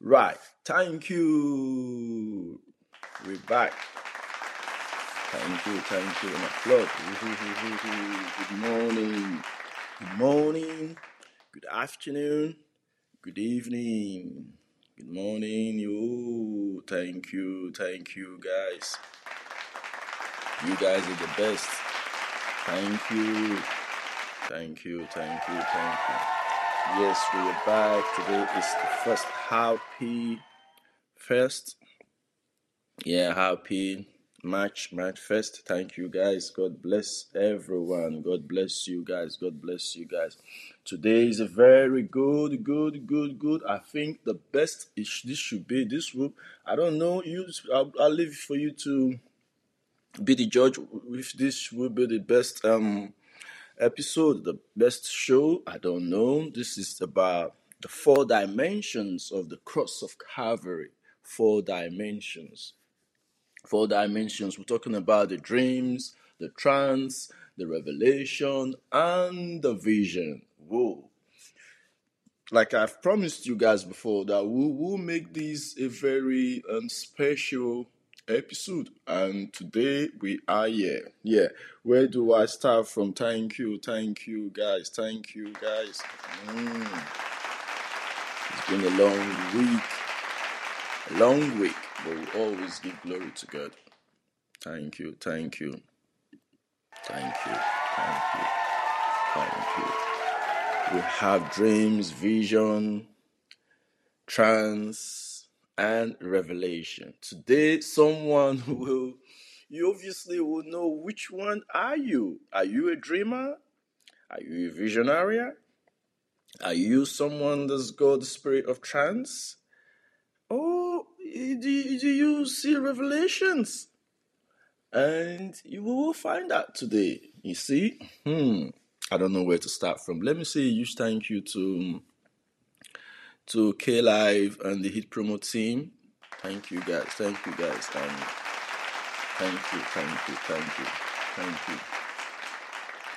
Right. Thank you. We're back. Thank you, thank you. Applaud. Good morning. Good morning. Good afternoon. Good evening. Good morning. You. Thank you, thank you, guys. You guys are the best. Thank you. Thank you, thank you, thank you. Yes, we are back. Today is the first happy first. Yeah, happy March, March first. Thank you guys. God bless everyone. God bless you guys. God bless you guys. Today is a very good, good, good, good. I think the best is this should be this group. I don't know. You, I'll, I'll leave for you to be the judge if this will be the best um episode, the best show. I don't know. This is about the four dimensions of the cross of Calvary. Four dimensions. Four dimensions. We're talking about the dreams, the trance, the revelation, and the vision. Whoa. Like I've promised you guys before, that we will make this a very um, special episode and today we are here. Yeah where do i start from? Thank you thank you guys thank you guys. Mm. it's been a long week a long week but we always give glory to god. Thank you thank you thank you thank you thank you. We have dreams vision trance and revelation. Today, someone will, you obviously will know which one are you. Are you a dreamer? Are you a visionary? Are you someone that's got the spirit of trance? Or do do you see revelations? And you will find out today. You see? Hmm. I don't know where to start from. Let me say huge thank you to to K Live and the Hit Promo team. Thank you guys. Thank you guys. Um, thank you. Thank you. Thank you. Thank you.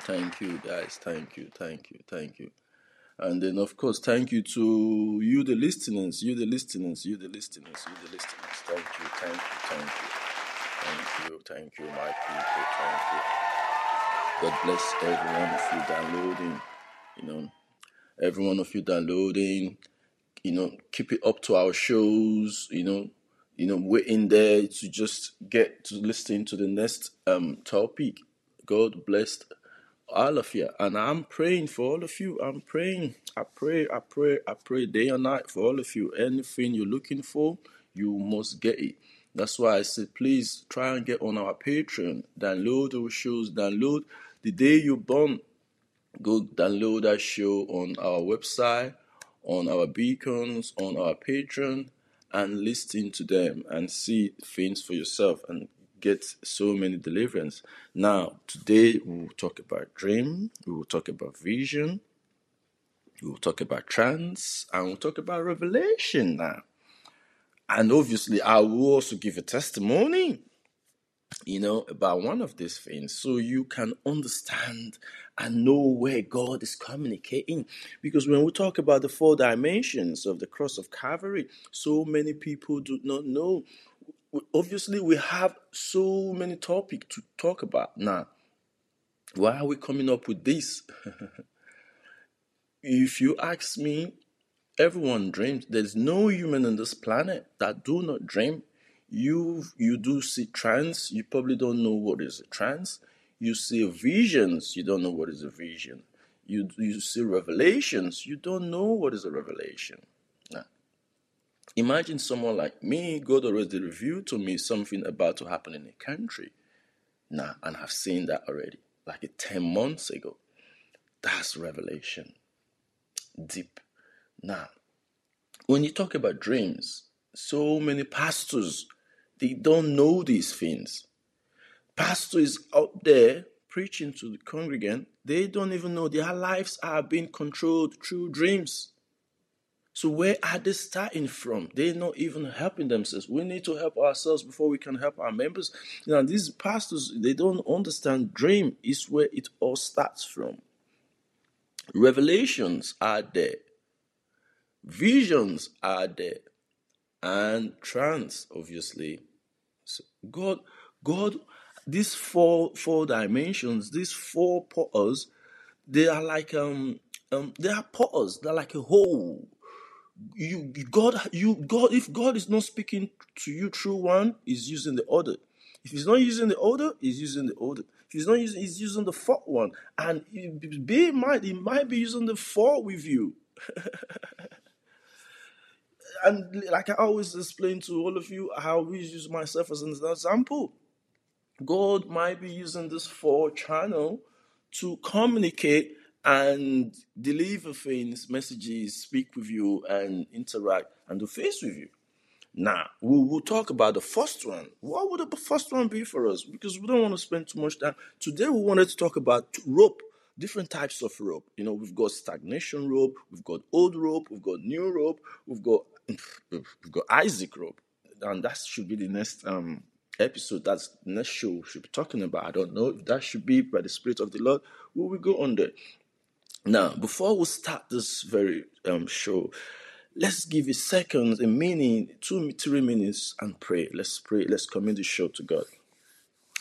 Thank you guys. Thank you. Thank you. Thank you. And then of course, thank you to you the listeners, you the listeners, you the listeners, you the listeners. Thank you. Thank you. Thank you. Thank you. Thank you, my people. Thank you. God bless every one of you downloading. You know, every one of you downloading you know, keep it up to our shows, you know, you know, in there to just get to listen to the next um topic. God bless all of you. And I'm praying for all of you. I'm praying. I pray, I pray, I pray day and night for all of you. Anything you're looking for, you must get it. That's why I said, please try and get on our Patreon. Download our shows. Download the day you're born. Go download that show on our website on our beacons, on our Patreon, and listen to them and see things for yourself and get so many deliverance. Now, today we will talk about dream, we will talk about vision, we will talk about trance, and we'll talk about revelation now. And obviously, I will also give a testimony you know, about one of these things so you can understand and know where God is communicating. Because when we talk about the four dimensions of the cross of Calvary, so many people do not know. Obviously, we have so many topics to talk about now. Why are we coming up with this? if you ask me, everyone dreams. There's no human on this planet that do not dream you you do see trance you probably don't know what is a trance you see visions you don't know what is a vision. You you see revelations you don't know what is a revelation. Imagine someone like me god already revealed to me something about to happen in a country now and i've seen that already like 10 months ago. That's revelation. Deep. Now when you talk about dreams so many pastors they don't know these things. Pastor is out there preaching to the congregant. They don't even know their lives are being controlled through dreams. So where are they starting from? They're not even helping themselves. We need to help ourselves before we can help our members. Know, these pastors they don't understand dream is where it all starts from. Revelations are there. Visions are there. and trance, obviously. God, God, these four four dimensions, these four pores, they are like um um they are pores. They're like a hole. You God, you God. If God is not speaking to you through one, He's using the other. If He's not using the other, He's using the other. If He's not using, He's using the fourth one, and be might He might be using the four with you. and like I always explain to all of you, I always use myself as an example. God might be using this four channel to communicate and deliver things, messages, speak with you, and interact and do face with you. Now, we will talk about the first one. What would the first one be for us? Because we don't want to spend too much time. Today, we wanted to talk about rope, different types of rope. You know, we've got stagnation rope, we've got old rope, we've got new rope, we've got we've got Isaac rope, and that should be the next um episode. That's the next show we should be talking about. I don't know if that should be by the Spirit of the Lord. Will We will go on there. Now, before we start this very um show, let's give a second, a minute, two, three minutes, and pray. Let's pray. Let's commit the show to God.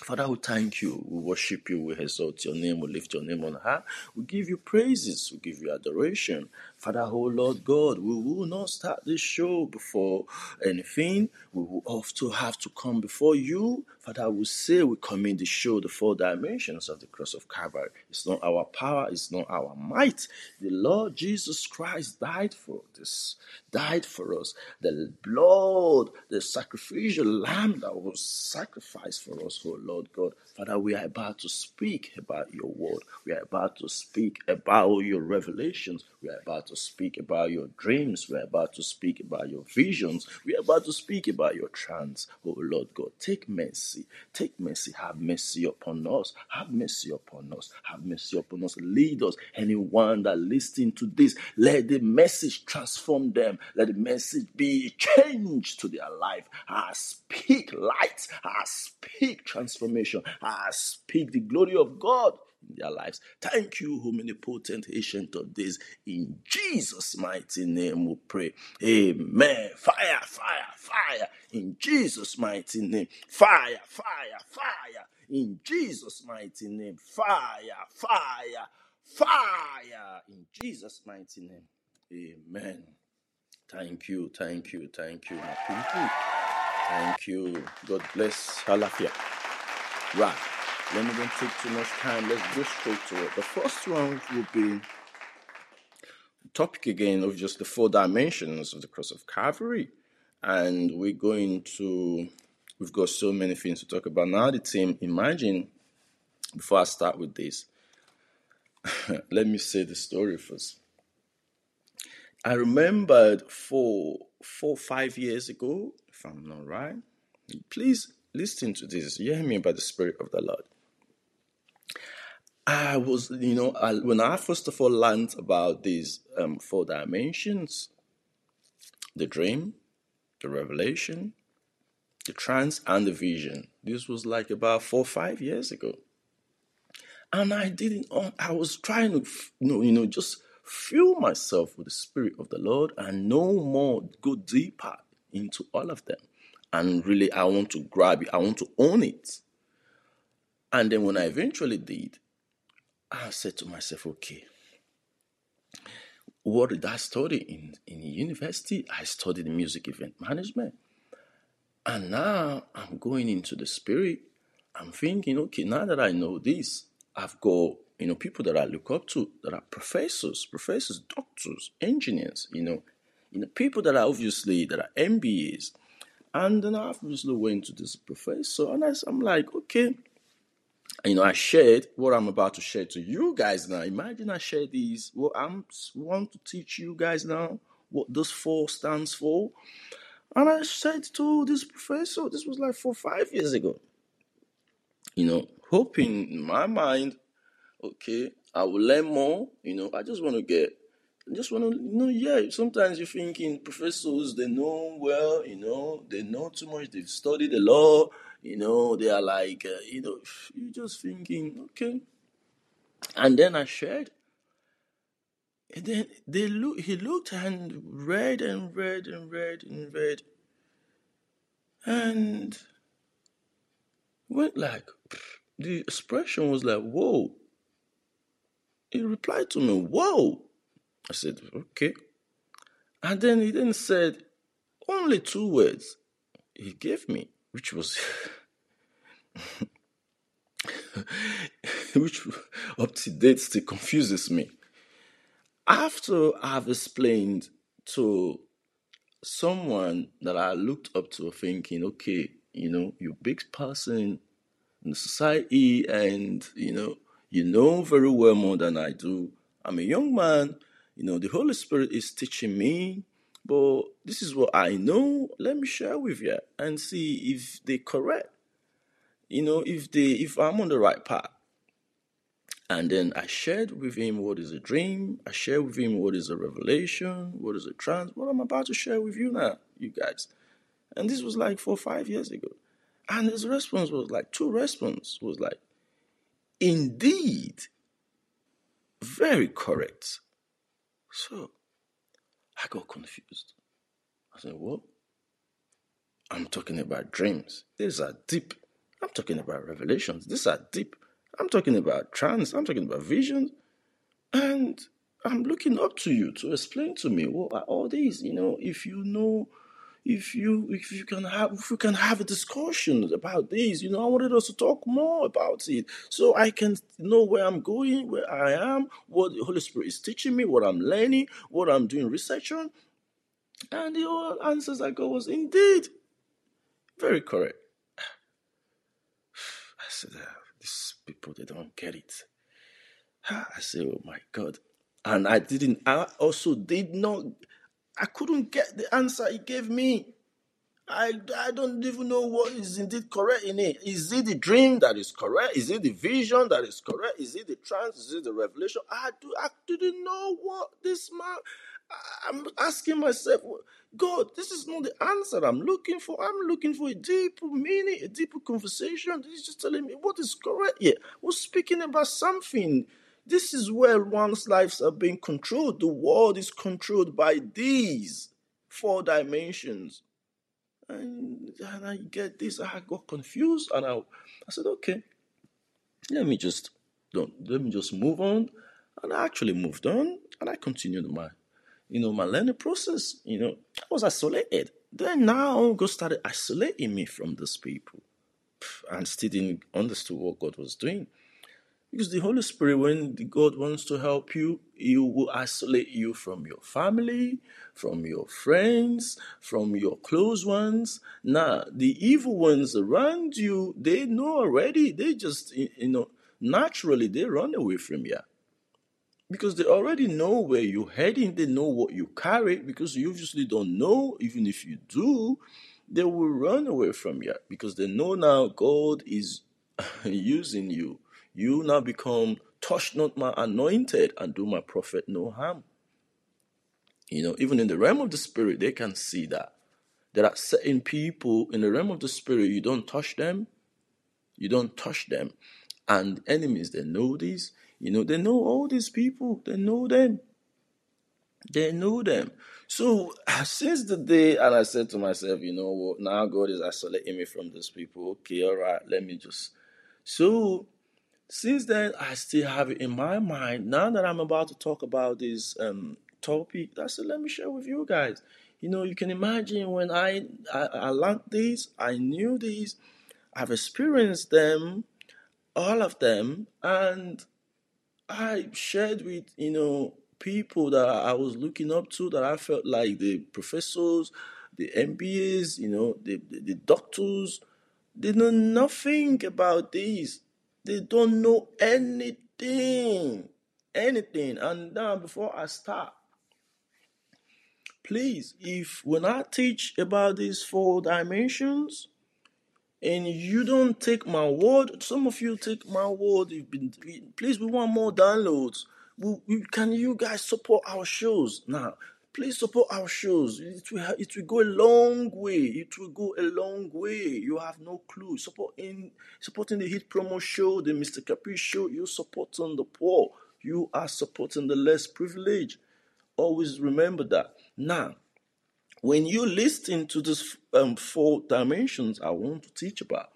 Father, we thank you. We worship you. We exalt your name. We lift your name on high. We give you praises. We give you adoration. Father, oh Lord God, we will not start this show before anything. We will also have to come before you. Father, we say we commit the show, the four dimensions of the cross of Calvary. It's not our power, it's not our might. The Lord Jesus Christ died for this, died for us. The blood, the sacrificial lamb that was sacrificed for us, oh Lord God. Father, we are about to speak about your word. We are about to speak about your revelations. We are about to speak about your dreams. We are about to speak about your visions. We are about to speak about your trance. Oh Lord God, take mercy. Take mercy. Have mercy upon us. Have mercy upon us. Have mercy upon us. Lead us. Anyone that listening to this, let the message transform them. Let the message be changed to their life. I speak light. I speak transformation. I speak the glory of God in their lives. Thank you, omnipotent ancient of days. In Jesus' mighty name we pray. Amen. Fire, fire, fire. In Jesus' mighty name. Fire, fire, fire. In Jesus' mighty name. Fire, fire, fire. In Jesus' mighty name. Amen. Thank you, thank you, thank you. Thank you. God bless. Halafia. Right. Let me don't take too much time. Let's go straight to it. The first one will be topic again of just the four dimensions of the cross of Calvary. And we're going to we've got so many things to talk about. Now the team, imagine before I start with this, let me say the story first. I remembered four four five years ago, if I'm not right. Please listen to this. You hear me by the Spirit of the Lord. I was, you know, I, when I first of all learned about these um, four dimensions the dream, the revelation, the trance, and the vision. This was like about four five years ago. And I didn't, I was trying to, you know, you know, just fill myself with the Spirit of the Lord and no more, go deeper into all of them. And really, I want to grab it, I want to own it. And then when I eventually did, I said to myself, okay, what did I study in, in university? I studied music event management. And now I'm going into the spirit. I'm thinking, okay, now that I know this, I've got, you know, people that I look up to that are professors, professors, doctors, engineers, you know, you know, people that are obviously that are MBAs. And then I obviously went to this professor and I, I'm like, okay, you know, I shared what I'm about to share to you guys now. Imagine I share these. What I'm want to teach you guys now. What this four stands for. And I said to this professor, this was like four, five years ago. You know, hoping in my mind, okay, I will learn more. You know, I just want to get, Just want to, you know, yeah. Sometimes you're thinking professors, they know well, you know, they know too much. They've studied the law you know, they are like, uh, you know, you're just thinking, okay. And then I shared. And then they look, he looked and read and read and read and read. And went like, the expression was like, whoa. He replied to me, whoa. I said, okay. And then he then said only two words he gave me, which was which up to date still confuses me. After I've explained to someone that I looked up to, thinking, okay, you know, you're a big person in society and, you know, you know very well more than I do. I'm a young man, you know, the Holy Spirit is teaching me, but this is what I know. Let me share with you and see if they correct. You know, if they if I'm on the right path. And then I shared with him what is a dream. I shared with him what is a revelation, what is a trance, what I'm about to share with you now, you guys. And this was like four five years ago. And his response was like, two response was like, indeed, very correct. So I got confused. I said, what? I'm talking about dreams. These are deep. I'm talking about revelations. These are deep. I'm talking about trance, I'm talking about visions. And I'm looking up to you to explain to me what are all these. You know, if you know, if you if you can have if we can have a discussion about this, you know, I wanted us to talk more about it so I can know where I'm going, where I am, what the Holy Spirit is teaching me, what I'm learning, what I'm doing research on. And the all answers I got was indeed very correct. I said, uh, these people, they don't get it. I said, oh my God. And I didn't, I also did not, I couldn't get the answer he gave me. I, I don't even know what is indeed correct in it. Is it the dream that is correct? Is it the vision that is correct? Is it the trance? Is it the revelation? I, do, I didn't know what this man. I'm asking myself, God, this is not the answer I'm looking for. I'm looking for a deeper meaning, a deeper conversation. He's just telling me what is correct here. We're speaking about something. This is where one's lives are being controlled. The world is controlled by these four dimensions. And, and I get this. I got confused and I, I said, okay, let me just don't let me just move on. And I actually moved on and I continued my you know, my learning process, you know, I was isolated. Then now God started isolating me from these people and still didn't understand what God was doing. Because the Holy Spirit, when God wants to help you, He will isolate you from your family, from your friends, from your close ones. Now, the evil ones around you, they know already. They just, you know, naturally, they run away from you because they already know where you're heading, they know what you carry, because you obviously don't know, even if you do, they will run away from you because they know now God is using you. You now become touch not my anointed and do my prophet no harm. You know, even in the realm of the spirit, they can see that. There are certain people in the realm of the spirit, you don't touch them, you don't touch them. And enemies, they know this, you know, they know all these people, they know them. They know them. So since the day, and I said to myself, you know what, now God is isolating me from these people. Okay, all right, let me just. So since then, I still have it in my mind. Now that I'm about to talk about this um, topic, I said, let me share with you guys. You know, you can imagine when I, I, I learned these, I knew these, I've experienced them, all of them, and I shared with, you know, people that I was looking up to that I felt like the professors, the MBAs, you know, the, the, the doctors, they know nothing about this. They don't know anything. Anything. And now before I start, please, if when I teach about these four dimensions, and you don't take my word. Some of you take my word. You've been, please, we want more downloads. We, we, can you guys support our shows now? Please support our shows. It will, it will go a long way. It will go a long way. You have no clue. Supporting supporting the Hit Promo show, the Mr. Kapish show. You're supporting the poor. You are supporting the less privileged. Always remember that. Now, when you listen to these um, four dimensions I want to teach about,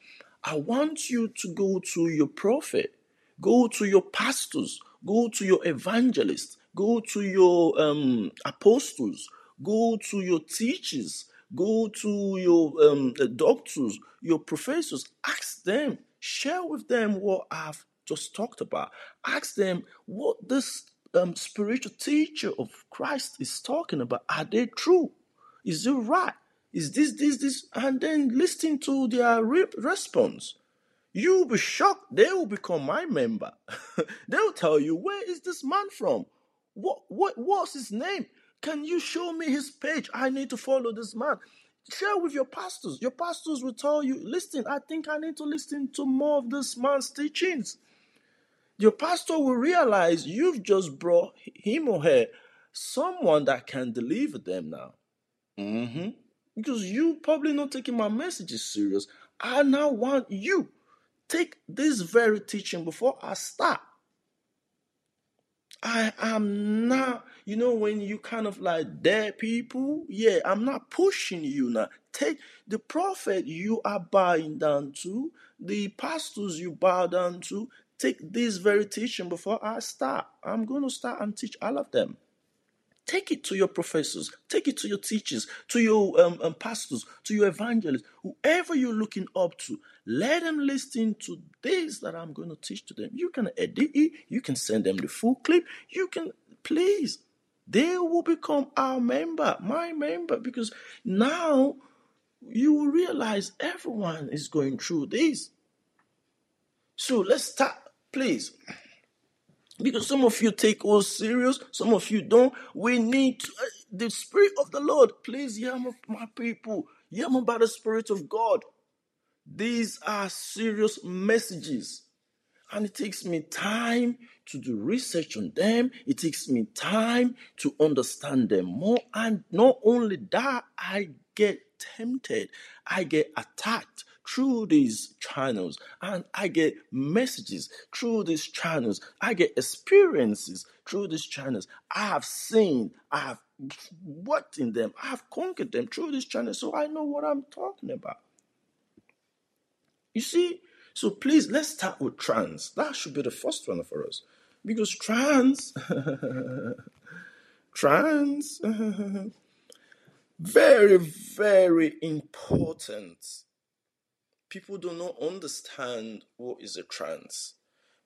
I want you to go to your prophet, go to your pastors, go to your evangelists, go to your um, apostles, go to your teachers, go to your um, doctors, your professors, ask them, share with them what I've just talked about. Ask them what this um, spiritual teacher of Christ is talking about. Are they true? Is it right? Is this, this, this? And then listen to their re- response. You'll be shocked. They will become my member. They'll tell you, where is this man from? What, what, what's his name? Can you show me his page? I need to follow this man. Share with your pastors. Your pastors will tell you, listen, I think I need to listen to more of this man's teachings. Your pastor will realize you've just brought him or her someone that can deliver them now. Mm-hmm. Because you probably not taking my messages serious. I now want you take this very teaching before I start. I am not, you know, when you kind of like dare people, yeah, I'm not pushing you now. Take the prophet you are bowing down to, the pastors you bow down to, take this very teaching before I start. I'm going to start and teach all of them. Take it to your professors, take it to your teachers, to your um, um, pastors, to your evangelists, whoever you're looking up to. Let them listen to this that I'm going to teach to them. You can edit it, you can send them the full clip, you can, please. They will become our member, my member, because now you will realize everyone is going through this. So let's start, please. Because some of you take us serious, some of you don't. We need to, uh, the Spirit of the Lord. Please hear my people. Me by the Spirit of God. These are serious messages. And it takes me time to do research on them. It takes me time to understand them more. And not only that, I get tempted, I get attacked through these channels and I get messages through these channels. I get experiences through these channels. I have seen, I have worked in them, I have conquered them through these channels, so I know what I'm talking about. You see, so please let's start with trance. That should be the first one for us. Because trance, trance, very, very important people do not understand what is a trance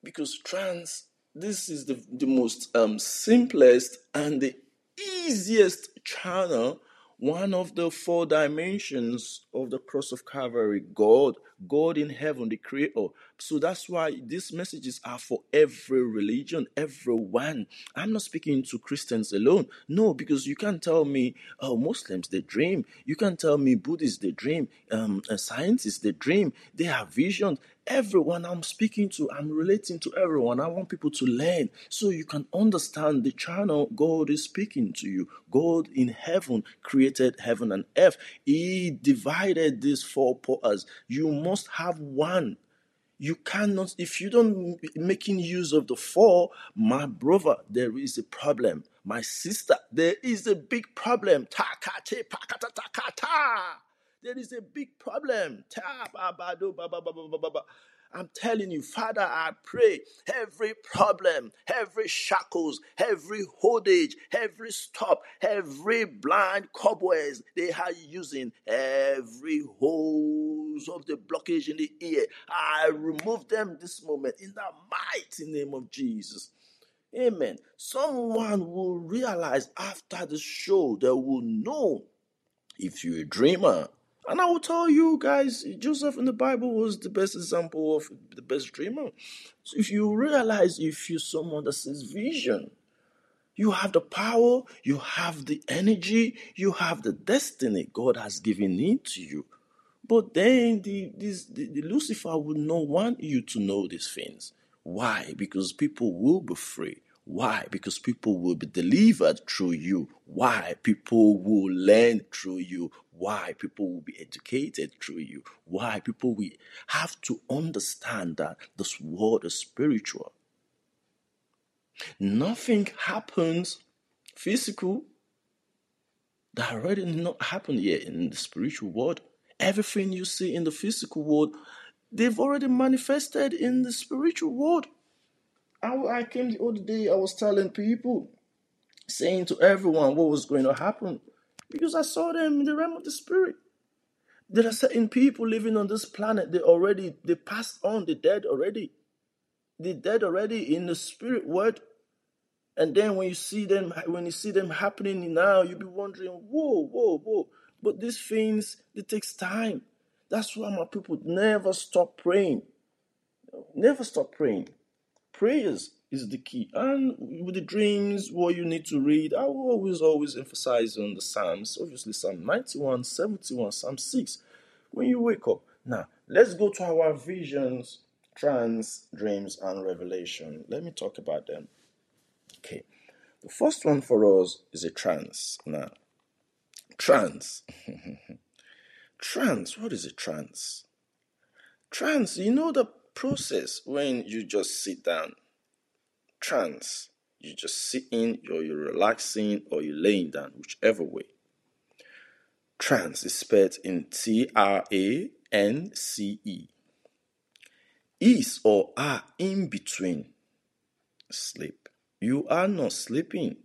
because trance this is the, the most um, simplest and the easiest channel one of the four dimensions of the cross of Calvary, God, God in heaven, the creator. So that's why these messages are for every religion, everyone. I'm not speaking to Christians alone. No, because you can't tell me, oh, Muslims, they dream. You can't tell me Buddhists, they dream. Um, scientists, they dream. They have visions everyone I'm speaking to, I'm relating to everyone. I want people to learn so you can understand the channel God is speaking to you. God in heaven created heaven and earth. He divided these four parts. You must have one. You cannot, if you don't making use of the four, my brother, there is a problem. My sister, there is a big problem. There is a big problem. I'm telling you, Father, I pray every problem, every shackles, every holdage, every stop, every blind cobwebs they are using, every holes of the blockage in the ear, I remove them this moment in the mighty name of Jesus. Amen. Someone will realize after the show, they will know if you're a dreamer, and I will tell you guys, Joseph in the Bible was the best example of the best dreamer. So if you realize if you're someone that sees vision, you have the power, you have the energy, you have the destiny God has given into you. But then the, this, the, the Lucifer would not want you to know these things. Why? Because people will be free. Why? Because people will be delivered through you. Why? People will learn through you. Why? People will be educated through you. Why? People will have to understand that this world is spiritual. Nothing happens physical that already not happened yet in the spiritual world. Everything you see in the physical world, they've already manifested in the spiritual world. I, I came the other day, I was telling people, saying to everyone what was going to happen because I saw them in the realm of the spirit. There are certain people living on this planet, they already, they passed on, they dead already. They dead already in the spirit world. And then when you see them, when you see them happening now, you'll be wondering, whoa, whoa, whoa. But these things, it takes time. That's why my people never stop praying. Never stop praying. Prayers is the key. And with the dreams, what you need to read, I will always, always emphasize on the Psalms. Obviously, Psalm 91, 71, Psalm 6. When you wake up. Now, let's go to our visions, trance, dreams, and revelation. Let me talk about them. Okay. The first one for us is a trance. Now, trance. trance. What is a trance? Trance, you know the process when you just sit down. Trance. You just sitting, or you're relaxing, or you're laying down, whichever way. Trance is spelled in T R A N C E. Is or are in between sleep. You are not sleeping.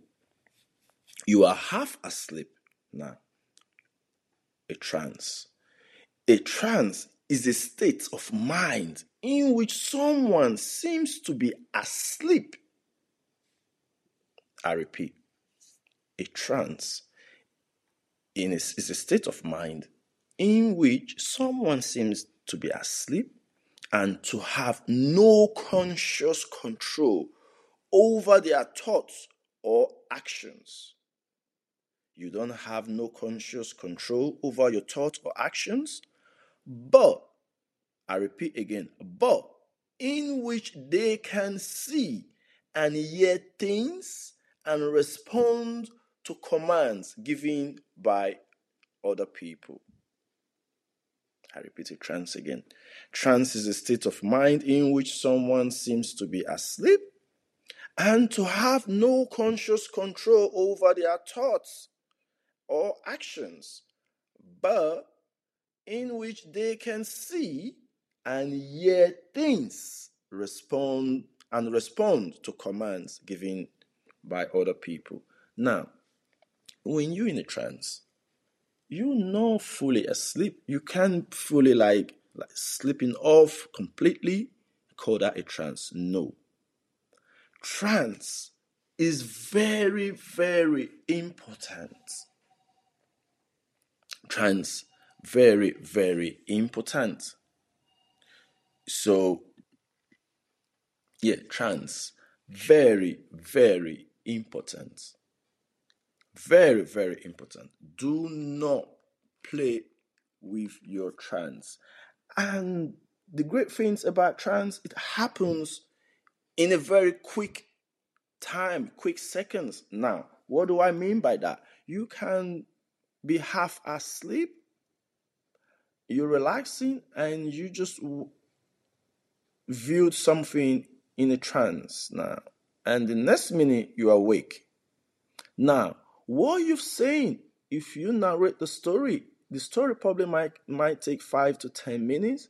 You are half asleep now. A trance. A trance is a state of mind in which someone seems to be asleep. I repeat, a trance in a, is a state of mind in which someone seems to be asleep and to have no conscious control over their thoughts or actions. You don't have no conscious control over your thoughts or actions, but, I repeat again, but in which they can see and hear things and respond to commands given by other people. I repeat it, trance again. Trance is a state of mind in which someone seems to be asleep and to have no conscious control over their thoughts or actions, but in which they can see and hear things respond and respond to commands given by other people. Now, when you're in a trance, you're not fully asleep. You can't fully like, like sleeping off completely. Call that a trance. No trance is very, very important. Trance, very, very important. So, yeah, trance, very, very important. Very, very important. Do not play with your trance. And the great things about trance, it happens in a very quick time, quick seconds. Now, what do I mean by that? You can be half asleep, you're relaxing, and you just viewed something in a trance now, and the next minute you're awake. Now, what you've seen, if you narrate the story, the story probably might might take five to ten minutes,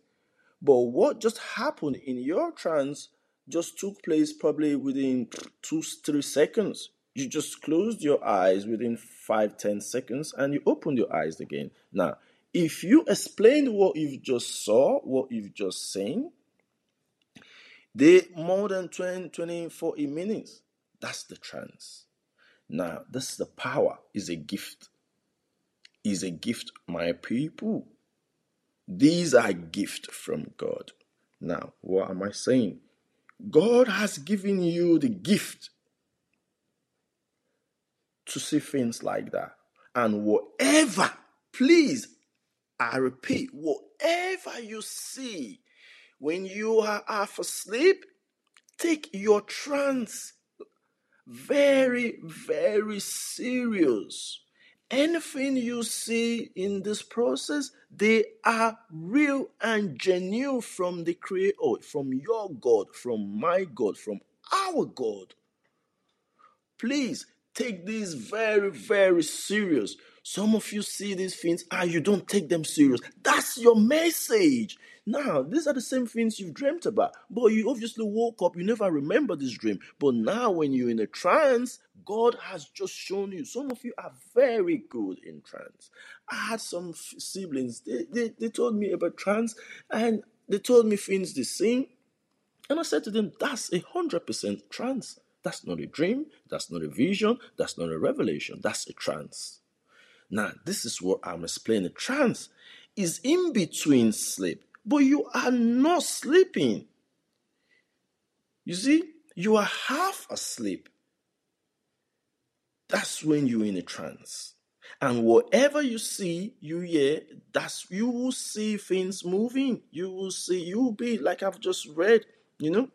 but what just happened in your trance just took place probably within two, three seconds. You just closed your eyes within five, ten seconds and you opened your eyes again. Now, if you explain what you've just saw, what you've just seen, they more than 20, 20, 40 minutes. That's the trance. Now, this is the power, is a gift. Is a gift, my people. These are gift from God. Now, what am I saying? God has given you the gift to see things like that. And whatever, please, I repeat, whatever you see when you are half asleep, take your trance very, very serious. Anything you see in this process, they are real and genuine from the Creator, from your God, from my God, from our God. Please take this very, very serious. Some of you see these things and you don't take them serious. That's your message. Now, these are the same things you've dreamt about, but you obviously woke up, you never remember this dream. But now, when you're in a trance, God has just shown you. Some of you are very good in trance. I had some siblings, they, they, they told me about trance and they told me things they sing. And I said to them, that's a hundred percent trance. That's not a dream, that's not a vision, that's not a revelation, that's a trance. Now, this is what I'm explaining. Trance is in between sleep, but you are not sleeping. You see, you are half asleep. That's when you're in a trance. And whatever you see, you hear, that's you will see things moving. You will see, you will be like I've just read, you know,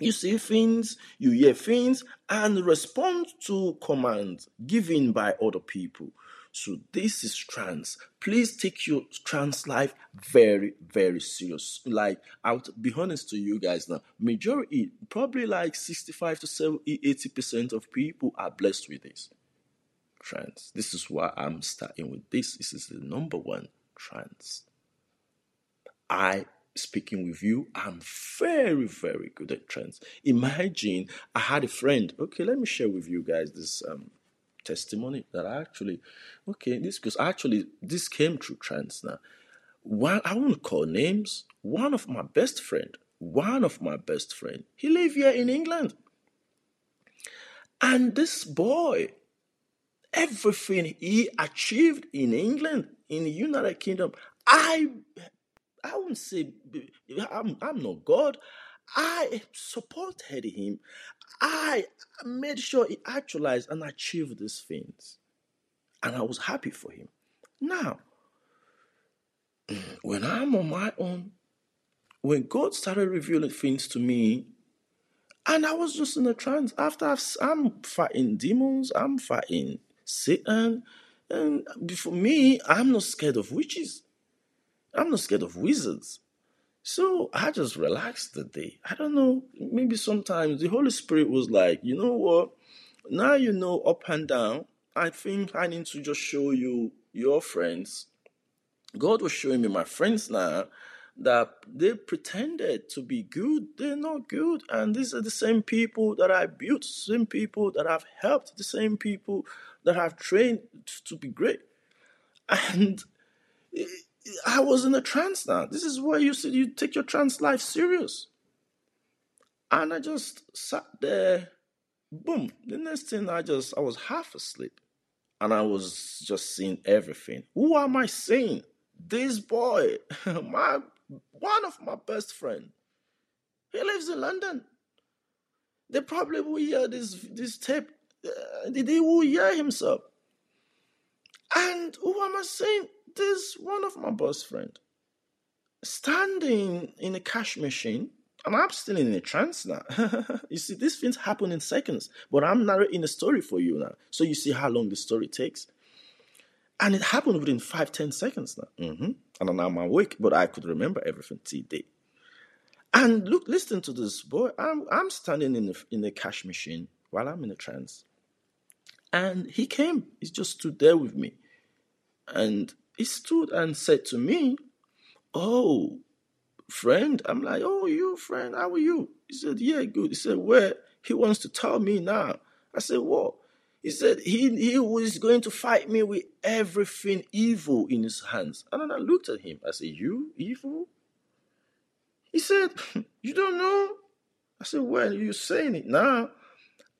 you see things, you hear things, and respond to commands given by other people. So this is trance. Please take your trance life very, very serious. Like I'll be honest to you guys now, majority, probably like 65 to 70, 80 percent of people are blessed with this trance. This is why I'm starting with this. This is the number one trance. I speaking with you, I'm very, very good at trance. Imagine I had a friend. Okay, let me share with you guys this um, testimony that I actually, okay, this because actually this came through trance now. One, I won't call names. One of my best friend, one of my best friend, he live here in England, and this boy, everything he achieved in England, in the United Kingdom, I, I wouldn't say I'm, I'm not God. I supported him. I made sure he actualized and achieved these things. And I was happy for him. Now, when I'm on my own, when God started revealing things to me, and I was just in a trance. After i am fighting demons, I'm fighting Satan, and for me, I'm not scared of witches. I'm not scared of wizards. So I just relaxed the day. I don't know, maybe sometimes the Holy Spirit was like, you know what? Now you know up and down. I think I need to just show you your friends. God was showing me my friends now that they pretended to be good. They're not good. And these are the same people that I built, same people that I've helped, the same people that I've trained to be great. And I was in a trance now. This is where you said you take your trance life serious. And I just sat there, boom. The next thing I just I was half asleep. And I was just seeing everything. Who am I seeing? This boy, my one of my best friend. He lives in London. They probably will hear this this tape. Uh, they will hear himself. And who am I saying? This one of my best friend standing in a cash machine and I'm still in a trance now. you see, these things happen in seconds, but I'm narrating a story for you now. So you see how long the story takes. And it happened within five, ten seconds now. Mm-hmm. And I'm awake, but I could remember everything today. And look, listen to this boy. I'm I'm standing in the in the cash machine while I'm in a trance. And he came, he just stood there with me. And he stood and said to me, Oh, friend. I'm like, Oh, you, friend, how are you? He said, Yeah, good. He said, Where? He wants to tell me now. I said, What? He said he, he was going to fight me with everything evil in his hands. And then I looked at him. I said, You evil? He said, You don't know? I said, Well, you're saying it now.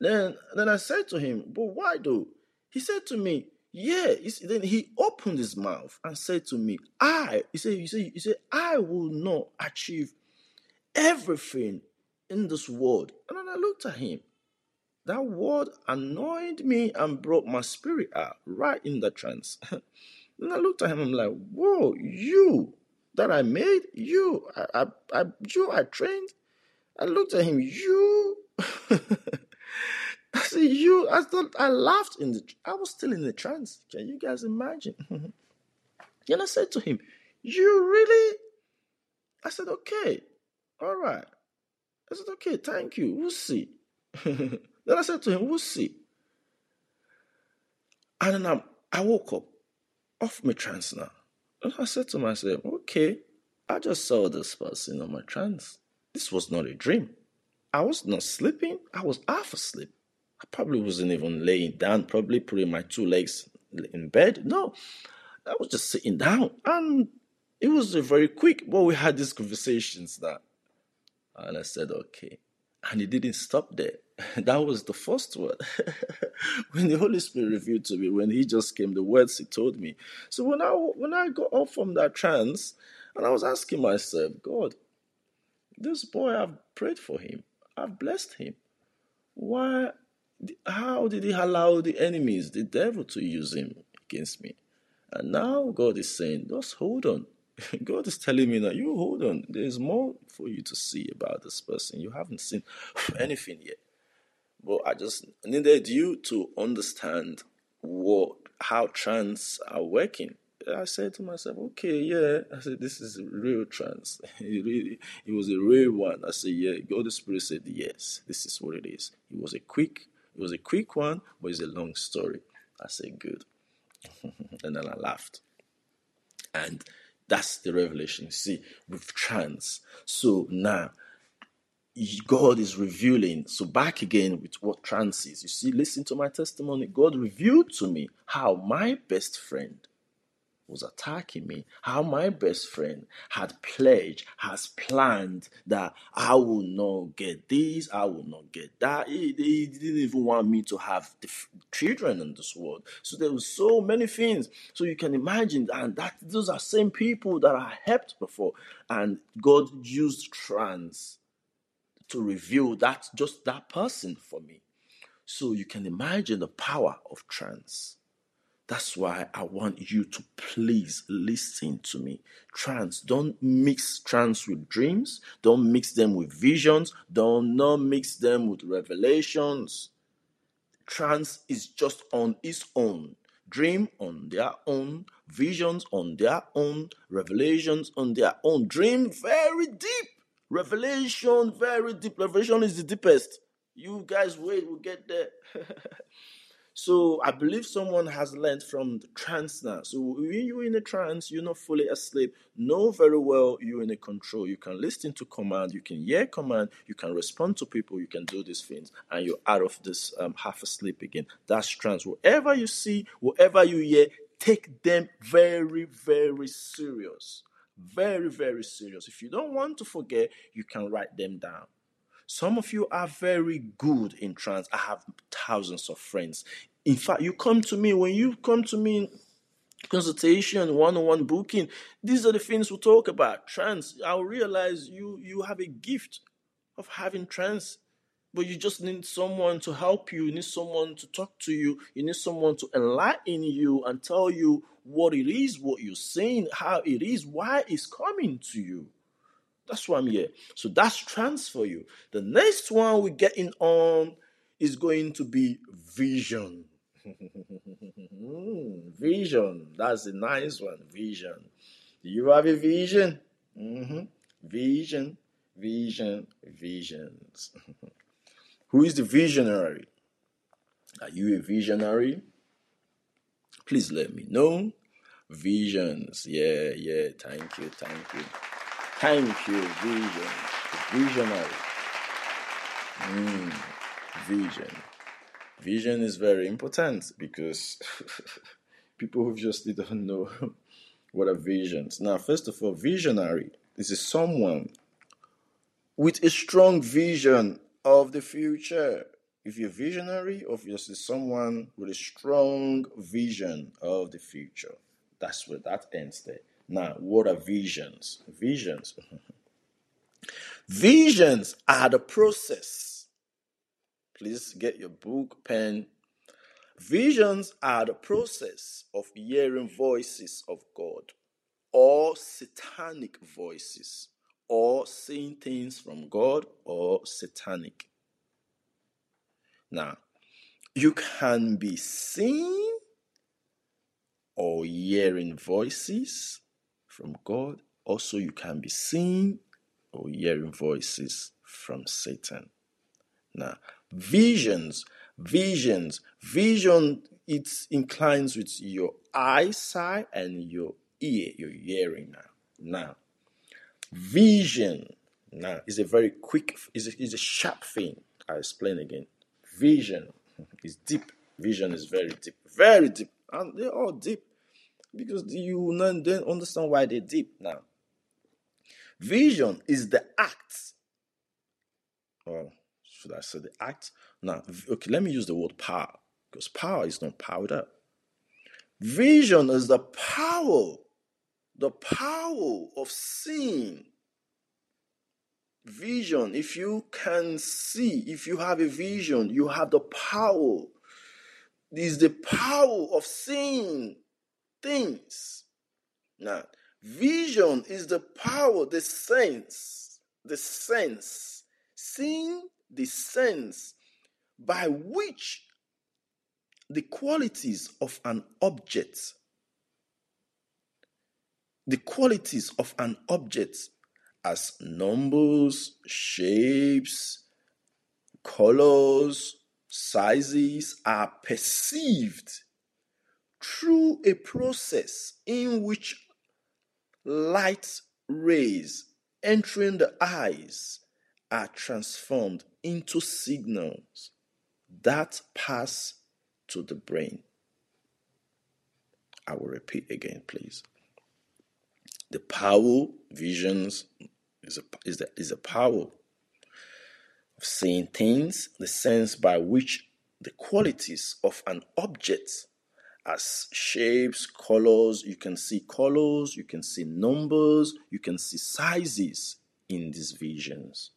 Then, then I said to him, But why though? He said to me, yeah, then he opened his mouth and said to me, I, he said, he said, he said, I will not achieve everything in this world. And then I looked at him. That word annoyed me and brought my spirit out right in the trance. then I looked at him, I'm like, whoa, you that I made, you, I, I, I you I trained. I looked at him, you I said, you, I thought, I laughed in the, I was still in the trance. Can you guys imagine? and I said to him, you really? I said, okay, all right. I said, okay, thank you, we'll see. then I said to him, we'll see. And then I'm, I woke up off my trance now. And I said to myself, okay, I just saw this person on my trance. This was not a dream. I was not sleeping, I was half asleep. I probably wasn't even laying down, probably putting my two legs in bed. No, I was just sitting down. And it was very quick, but we had these conversations that. And I said, okay. And it didn't stop there. That was the first word. when the Holy Spirit revealed to me, when He just came, the words He told me. So when I when I got up from that trance, and I was asking myself, God, this boy, I've prayed for him, I've blessed him. Why? How did He allow the enemies, the devil, to use him against me? And now God is saying, just hold on. God is telling me that you hold on. There's more for you to see about this person. You haven't seen anything yet. But I just needed you to understand what how trance are working. I said to myself, okay, yeah. I said, this is real trance. it, really, it was a real one. I said, yeah. God the Spirit said, yes, this is what it is. It was a quick, was a quick one, but it's a long story. I said, good. and then I laughed. And that's the revelation. You see, with trance. So now God is revealing. So back again with what trance is. You see, listen to my testimony. God revealed to me how my best friend was attacking me, how my best friend had pledged, has planned that I will not get this, I will not get that. He, he didn't even want me to have children in this world. So there was so many things. So you can imagine, and that those are same people that I helped before, and God used trance to reveal that just that person for me. So you can imagine the power of trance. That's why I want you to please listen to me. Trance, don't mix trance with dreams. Don't mix them with visions. Don't not mix them with revelations. Trance is just on its own. Dream on their own, visions on their own, revelations on their own. Dream very deep. Revelation very deep. Revelation is the deepest. You guys wait, we'll get there. So I believe someone has learned from the trance now. So when you're in a trance, you're not fully asleep. Know very well you're in a control. You can listen to command, you can hear command, you can respond to people, you can do these things, and you're out of this um, half asleep again. That's trance. Whatever you see, whatever you hear, take them very, very serious. Very, very serious. If you don't want to forget, you can write them down. Some of you are very good in trance. I have thousands of friends. In fact, you come to me when you come to me consultation, one-on-one booking. These are the things we talk about. Trance. I'll realize you you have a gift of having trance, but you just need someone to help you. You need someone to talk to you. You need someone to enlighten you and tell you what it is, what you're saying, how it is, why it's coming to you. That's why I'm here. So that's trance for you. The next one we're getting on is going to be vision. vision. That's a nice one. Vision. Do you have a vision? Mm-hmm. Vision, vision, visions. Who is the visionary? Are you a visionary? Please let me know. Visions. Yeah, yeah. Thank you. Thank you. Thank you, vision. Visionary. Mm, vision. Vision is very important because people who just don't know what are visions. Now, first of all, visionary this is someone with a strong vision of the future. If you're visionary, obviously someone with a strong vision of the future. That's where that ends there. Now, what are visions? Visions. visions are the process. Please get your book, pen. Visions are the process of hearing voices of God or satanic voices or seeing things from God or satanic. Now, you can be seeing or hearing voices from God. Also, you can be seeing or hearing voices from Satan. Now, visions, visions, vision it inclines with your eyesight and your ear, your hearing now. Now, vision now is a very quick, is a, is a sharp thing. I explain again. Vision is deep. Vision is very deep, very deep, and they're all deep because you don't understand why they're deep now. Vision is the act. Well, should I say the act? Now, okay, let me use the word power because power is not up. Vision is the power, the power of seeing. Vision, if you can see, if you have a vision, you have the power. This is the power of seeing things. Now, vision is the power, the sense, the sense, seeing the sense by which the qualities of an object, the qualities of an object as numbers, shapes, colors, sizes are perceived through a process in which light rays entering the eyes are transformed into signals that pass to the brain. I will repeat again, please. The power visions is a, is is a power of seeing things, the sense by which the qualities of an object as shapes, colors, you can see colors, you can see numbers, you can see sizes in these visions.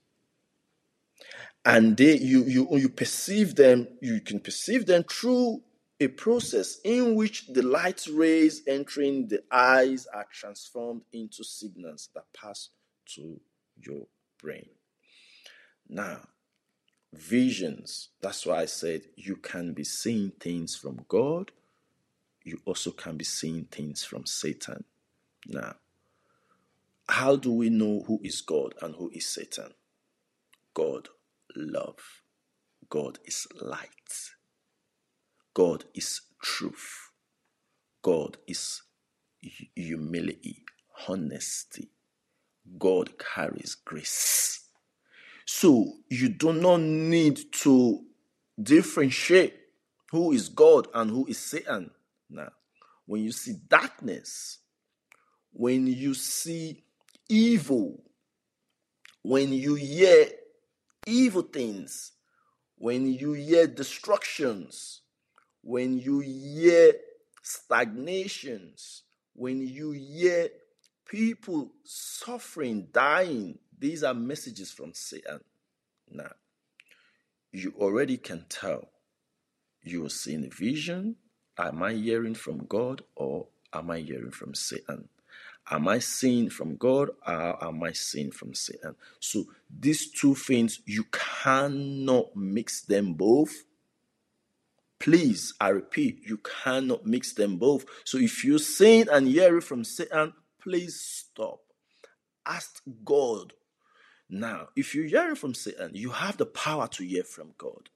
And they you you you perceive them you can perceive them through a process in which the light rays entering the eyes are transformed into signals that pass to your brain. Now visions that's why i said you can be seeing things from god you also can be seeing things from satan now how do we know who is god and who is satan god love. God is light. God is truth. God is humility, honesty. God carries grace. So you do not need to differentiate who is God and who is Satan. Now, when you see darkness, when you see evil, when you hear evil things, when you hear destructions, when you hear stagnations, when you hear people suffering, dying, these are messages from Satan. Now, you already can tell. You are seeing a vision. Am I hearing from God or am I hearing from Satan? Am I seeing from God or am I seeing from Satan? So these two things, you cannot mix them both. Please, I repeat, you cannot mix them both. So if you're seeing and hearing from Satan, please stop. Ask God. Now, if you're hearing from Satan, you have the power to hear from God.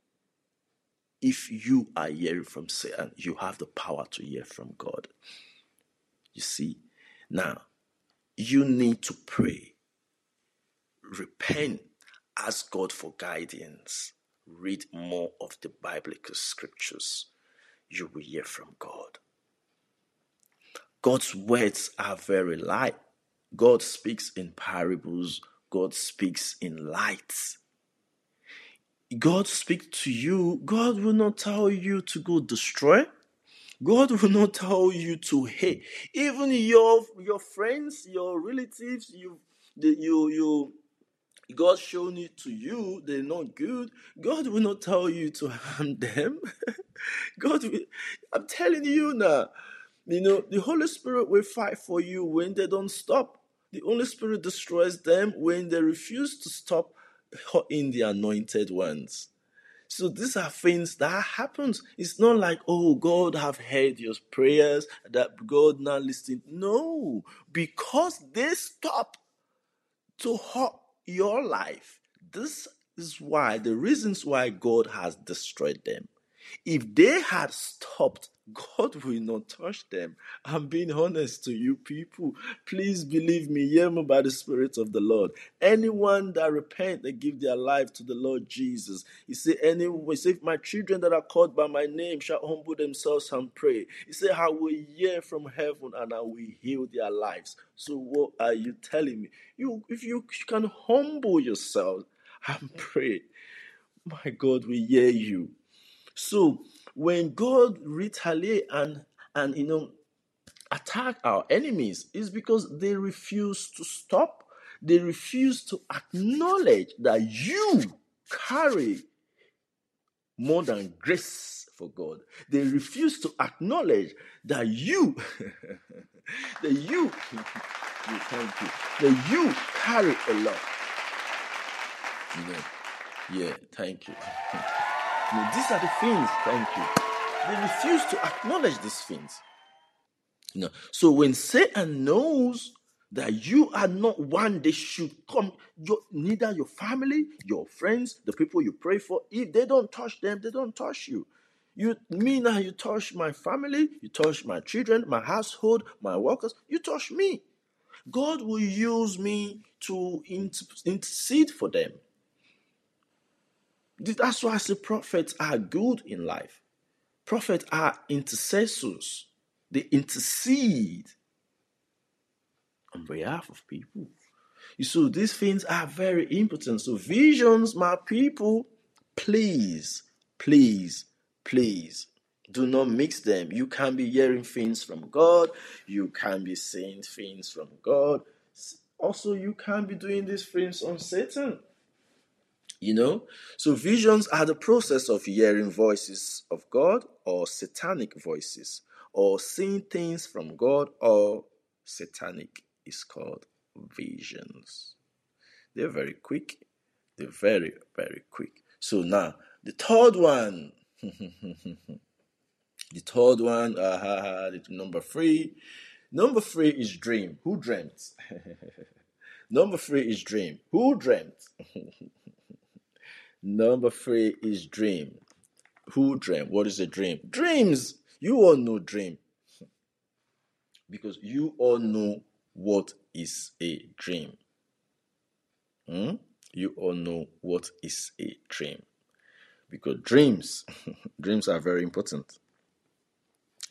If you are hearing from Satan, you have the power to hear from God. You see, now, you need to pray, repent, ask God for guidance, read more of the biblical scriptures. You will hear from God. God's words are very light. God speaks in parables, God speaks in lights. God speak to you. God will not tell you to go destroy. God will not tell you to hate. Even your your friends, your relatives, you the, you you God shown it to you, they're not good. God will not tell you to harm them. God will, I'm telling you now, you know, the Holy Spirit will fight for you when they don't stop. The Holy Spirit destroys them when they refuse to stop in the anointed ones. So these are things that happens. It's not like, oh, God have heard your prayers, that God now listening. No, because they stop to hurt your life. This is why the reasons why God has destroyed them. If they had stopped, God will not touch them. I'm being honest to you people. Please believe me, hear me by the Spirit of the Lord. Anyone that repent and give their life to the Lord Jesus, he said, anyone, he if my children that are called by my name shall humble themselves and pray. He said, I will hear from heaven and I will heal their lives. So what are you telling me? You, if you can humble yourself and pray, my God will hear you. So when God retaliate and and you know attack our enemies, is because they refuse to stop. They refuse to acknowledge that you carry more than grace for God. They refuse to acknowledge that you, that you, thank you, that you carry a lot. Know, yeah, thank you. These are the things, thank you. They refuse to acknowledge these things. You know, so when Satan knows that you are not one they should come, your, neither your family, your friends, the people you pray for, if they don't touch them, they don't touch you. You me now, you touch my family, you touch my children, my household, my workers, you touch me. God will use me to intercede for them. That's why I say prophets are good in life. Prophets are intercessors, they intercede on behalf of people. You see, these things are very important. So, visions, my people, please, please, please do not mix them. You can be hearing things from God, you can be seeing things from God. Also, you can be doing these things on Satan. You know? So visions are the process of hearing voices of God or satanic voices, or seeing things from God or satanic is called visions. They're very quick. They're very, very quick. So now, the third one. the third one, uh, number three. Number three is dream. Who dreamt? number three is dream. Who dreamt? Number three is dream. Who dream? What is a dream? Dreams. You all know dream. Because you all know what is a dream. Hmm? You all know what is a dream. Because dreams, dreams are very important.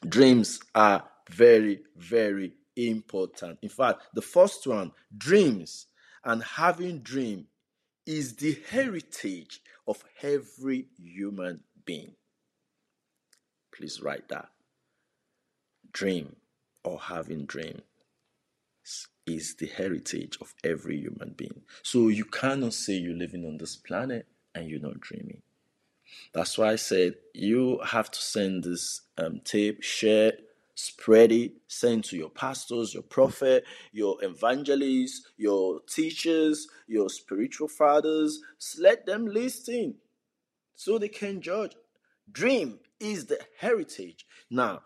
Dreams are very, very important. In fact, the first one, dreams and having dream is the heritage of every human being. Please write that. Dream or having dreams is the heritage of every human being. So you cannot say you're living on this planet and you're not dreaming. That's why I said you have to send this um, tape, share Spread it, send to your pastors, your prophet, your evangelists, your teachers, your spiritual fathers. Let them listen so they can judge. Dream is the heritage. Now,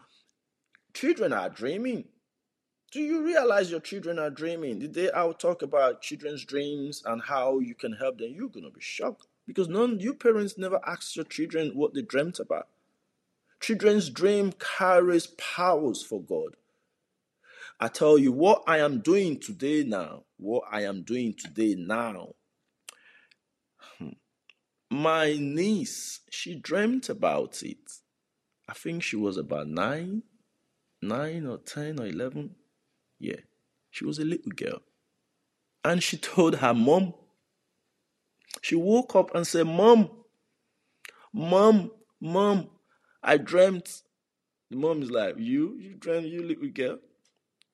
children are dreaming. Do you realize your children are dreaming? The day I'll talk about children's dreams and how you can help them, you're gonna be shocked because none you parents never ask your children what they dreamt about. Children's dream carries powers for God. I tell you what I am doing today now, what I am doing today now. Hmm. My niece, she dreamt about it. I think she was about nine, nine or ten or eleven. Yeah, she was a little girl. And she told her mom, she woke up and said, Mom, Mom, Mom, I dreamt. The mom is like, You? You dreamt you little girl?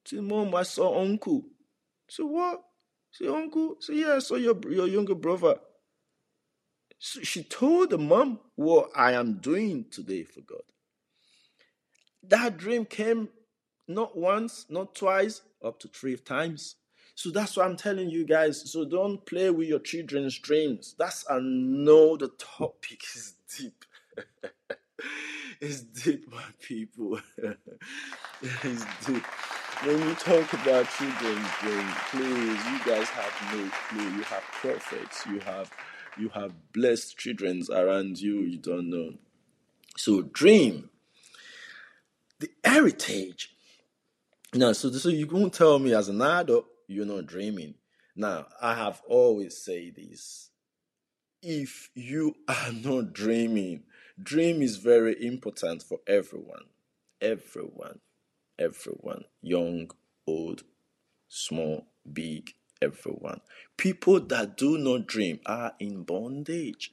Say, Mom, I saw uncle. Say, What? Say, Uncle? Say, Yeah, I saw your, your younger brother. So she told the mom what I am doing today for God. That dream came not once, not twice, up to three times. So that's what I'm telling you guys. So don't play with your children's dreams. That's I know the topic is deep. it's deep, my people. it's deep. When you talk about children's dreams, please, you guys have no clue. You have prophets. You have you have blessed children around you. You don't know. So dream, the heritage. Now, so, so you won't tell me as an adult you're not dreaming. Now, I have always said this. If you are not dreaming, dream is very important for everyone. Everyone. Everyone. Young, old, small, big, everyone. People that do not dream are in bondage.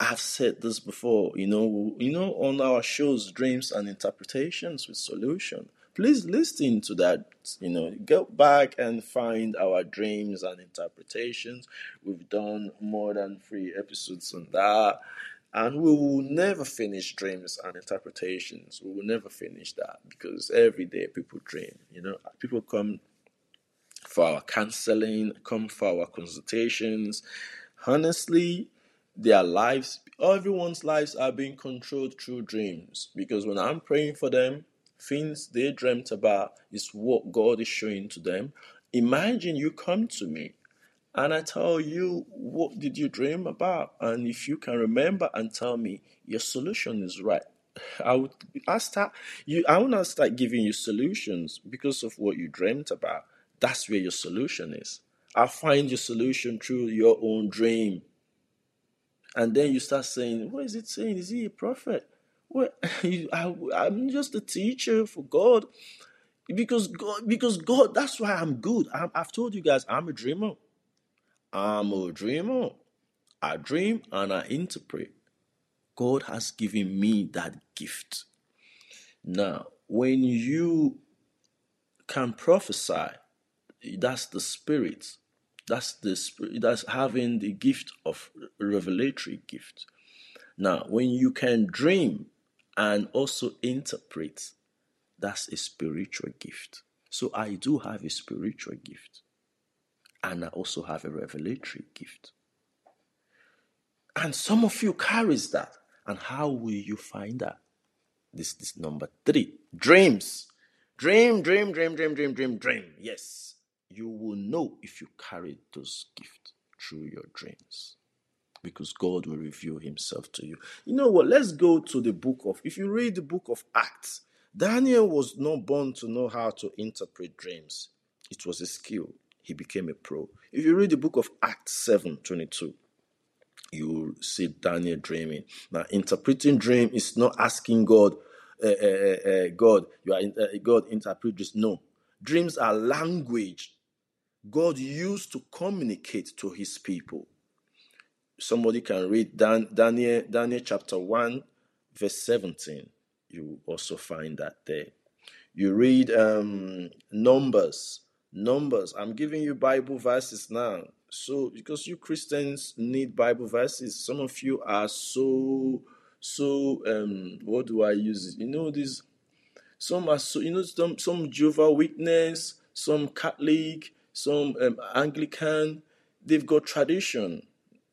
I've said this before, you know, you know, on our shows, dreams and interpretations with solution. Please listen to that, you know, go back and find our dreams and interpretations. We've done more than three episodes on that. And we will never finish dreams and interpretations. We will never finish that because every day people dream. You know, people come for our counseling, come for our consultations. Honestly, their lives, everyone's lives are being controlled through dreams. Because when I'm praying for them, things they dreamt about is what God is showing to them. Imagine you come to me and I tell you what did you dream about, and if you can remember and tell me your solution is right. I would I start you I not start giving you solutions because of what you dreamt about. That's where your solution is. I'll find your solution through your own dream. And then you start saying, What is it saying? Is he a prophet? Well, I, I'm just a teacher for God. Because God, because God, that's why I'm good. i I've told you guys, I'm a dreamer. I'm a dreamer. I dream and I interpret. God has given me that gift. Now, when you can prophesy, that's the spirit. That's the spirit. That's having the gift of revelatory gift. Now, when you can dream and also interpret, that's a spiritual gift. So I do have a spiritual gift. And I also have a revelatory gift. And some of you carries that. And how will you find that? This is number three. Dreams. Dream, dream, dream, dream, dream, dream, dream. Yes. You will know if you carry those gifts through your dreams. Because God will reveal himself to you. You know what? Let's go to the book of, if you read the book of Acts, Daniel was not born to know how to interpret dreams. It was a skill he became a pro. If you read the book of Acts 7 22, you will see Daniel dreaming. Now, interpreting dream is not asking God, uh, uh, uh, God, you are God interpret this. No, dreams are language God used to communicate to His people. Somebody can read Dan, Daniel Daniel chapter one, verse seventeen. You also find that there. You read um, Numbers Numbers. I'm giving you Bible verses now. So, because you Christians need Bible verses, some of you are so, so, um, what do I use? You know, these, some are so, you know, some, some Jehovah Witness, some Catholic, some um, Anglican, they've got tradition.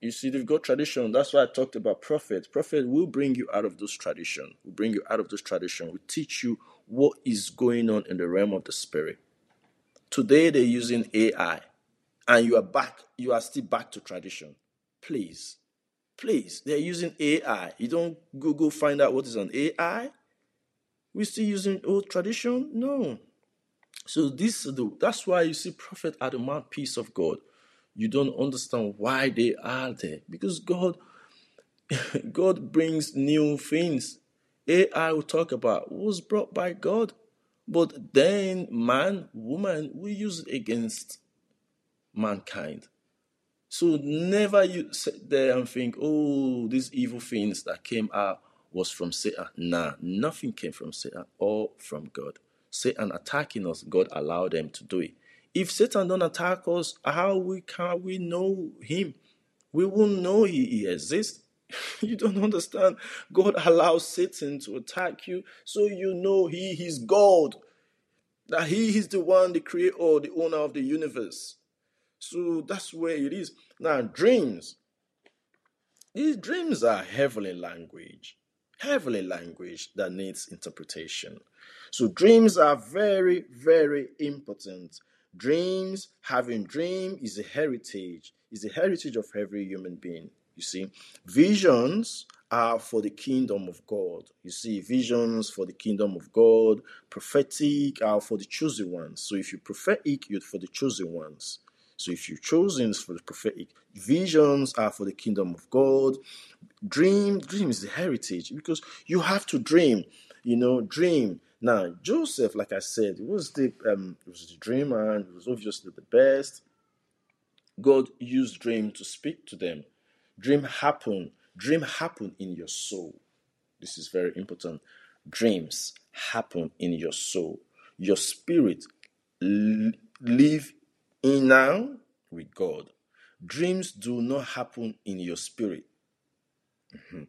You see, they've got tradition. That's why I talked about prophet. Prophet will bring you out of those tradition. Will bring you out of those tradition. Will teach you what is going on in the realm of the spirit. Today they're using AI, and you are back, you are still back to tradition. Please, please, they're using AI. You don't go go find out what is an AI. We're still using old tradition? No. So this that's why you see prophet are the mouthpiece of God. You don't understand why they are there because God God brings new things. AI will talk about was brought by God. But then man, woman, we use it against mankind. So never you sit there and think, oh, these evil things that came out was from Satan. Nah, nothing came from Satan or from God. Satan attacking us, God allowed them to do it. If Satan don't attack us, how we can we know him? We won't know he, he exists. you don't understand. God allows Satan to attack you so you know he is God. That he is the one, the creator, the owner of the universe. So that's where it is. Now, dreams. These dreams are heavenly language, heavenly language that needs interpretation. So dreams are very, very important. Dreams, having dream is a heritage, is a heritage of every human being. You see, visions are for the kingdom of God. You see, visions for the kingdom of God, prophetic are for the chosen ones. So if you prophetic, you're for the chosen ones. So if you're chosen for the prophetic, visions are for the kingdom of God. Dream, dream is the heritage because you have to dream. You know, dream. Now Joseph, like I said, was the um, was the dreamer and he was obviously the best. God used dream to speak to them. Dream happen. Dream happen in your soul. This is very important. Dreams happen in your soul. Your spirit live in now with God. Dreams do not happen in your spirit. Mm-hmm.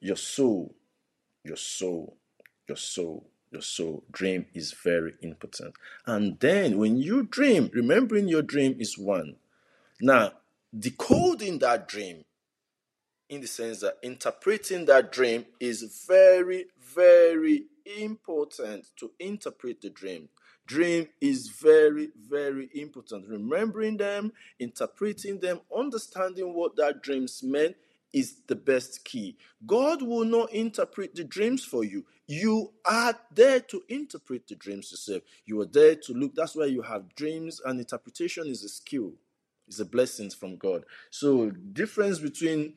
Your soul, your soul, your soul, your soul. Dream is very important. And then when you dream, remembering your dream is one. Now, decoding that dream in the sense that interpreting that dream is very, very important to interpret the dream. Dream is very, very important. Remembering them, interpreting them, understanding what that dreams meant is the best key. God will not interpret the dreams for you. You are there to interpret the dreams yourself. You are there to look. That's why you have dreams, and interpretation is a skill. It's a blessing from God. So, difference between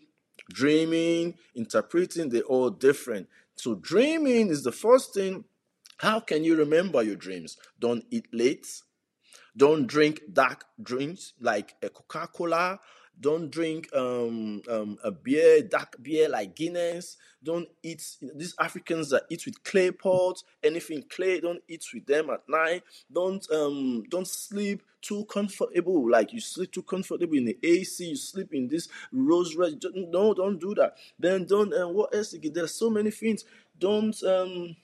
dreaming, interpreting, they're all different. So, dreaming is the first thing. How can you remember your dreams? Don't eat late. Don't drink dark drinks like a Coca Cola don't drink um, um, a beer, dark beer like Guinness. Don't eat these Africans that eat with clay pots, anything clay. Don't eat with them at night. Don't um, don't sleep too comfortable. Like you sleep too comfortable in the AC. You sleep in this rose red. No, don't do that. Then don't. And uh, what else? There's so many things. Don't um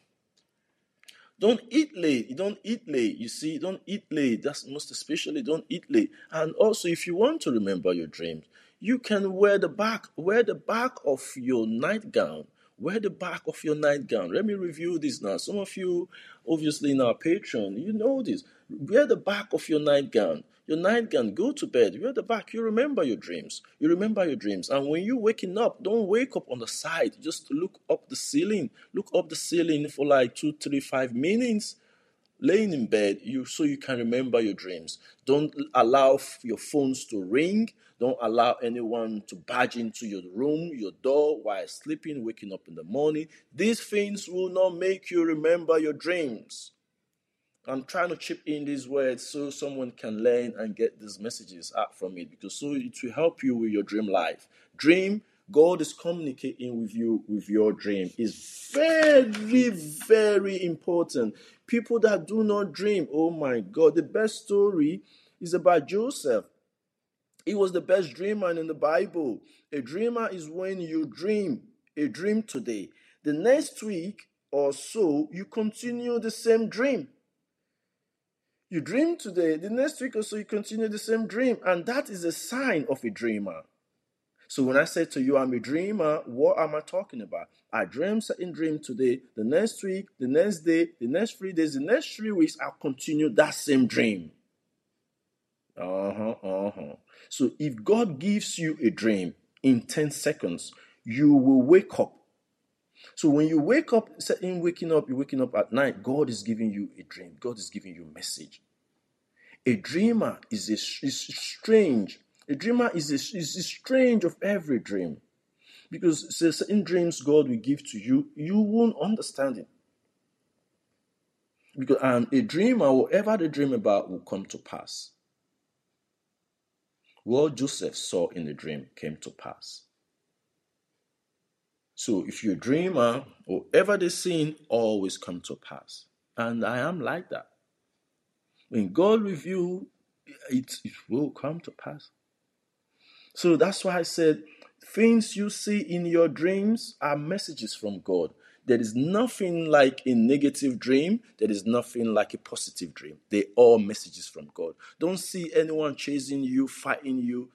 don't eat late. You don't eat late. You see, don't eat late. That's most especially don't eat late. And also, if you want to remember your dreams, you can wear the back, wear the back of your nightgown. Wear the back of your nightgown. Let me review this now. Some of you, obviously, in our Patreon, you know this. Wear the back of your nightgown your nightgown, go to bed. At the back. You remember your dreams. You remember your dreams. And when you're waking up, don't wake up on the side. Just look up the ceiling. Look up the ceiling for like two, three, five minutes. Laying in bed, you so you can remember your dreams. Don't allow your phones to ring. Don't allow anyone to barge into your room, your door while sleeping, waking up in the morning. These things will not make you remember your dreams. I'm trying to chip in these words so someone can learn and get these messages out from it because so it will help you with your dream life. Dream, God is communicating with you with your dream is very, very important. People that do not dream, oh my God, the best story is about Joseph. He was the best dreamer in the Bible. A dreamer is when you dream a dream today. The next week or so, you continue the same dream. You dream today, the next week or so you continue the same dream, and that is a sign of a dreamer. So when I say to you, I'm a dreamer, what am I talking about? I dream certain dream today, the next week, the next day, the next three days, the next three weeks, I'll continue that same dream. Uh-huh, uh-huh. So if God gives you a dream in 10 seconds, you will wake up. So when you wake up, in waking up, you're waking up at night, God is giving you a dream. God is giving you a message. A dreamer is, a, is strange. A dreamer is, a, is a strange of every dream. Because certain dreams God will give to you, you won't understand it. Because um, a dreamer, whatever they dream about, will come to pass. What Joseph saw in the dream came to pass. So if you're a dreamer, whatever they seen always come to pass. And I am like that. When God reveal, it, it will come to pass. So that's why I said things you see in your dreams are messages from God. There is nothing like a negative dream. There is nothing like a positive dream. They are messages from God. Don't see anyone chasing you, fighting you,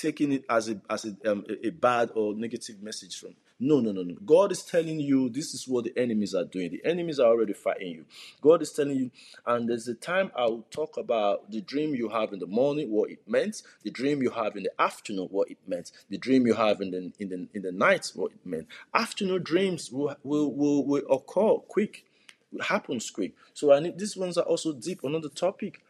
taking it as a as a, um, a bad or negative message from No, no, no, no. God is telling you this is what the enemies are doing. The enemies are already fighting you. God is telling you, and there's a time I will talk about the dream you have in the morning, what it meant, the dream you have in the afternoon, what it meant, the dream you have in the in the in the night, what it meant. Afternoon dreams will will will, will occur quick. It happens quick. So I need these ones are also deep. Another topic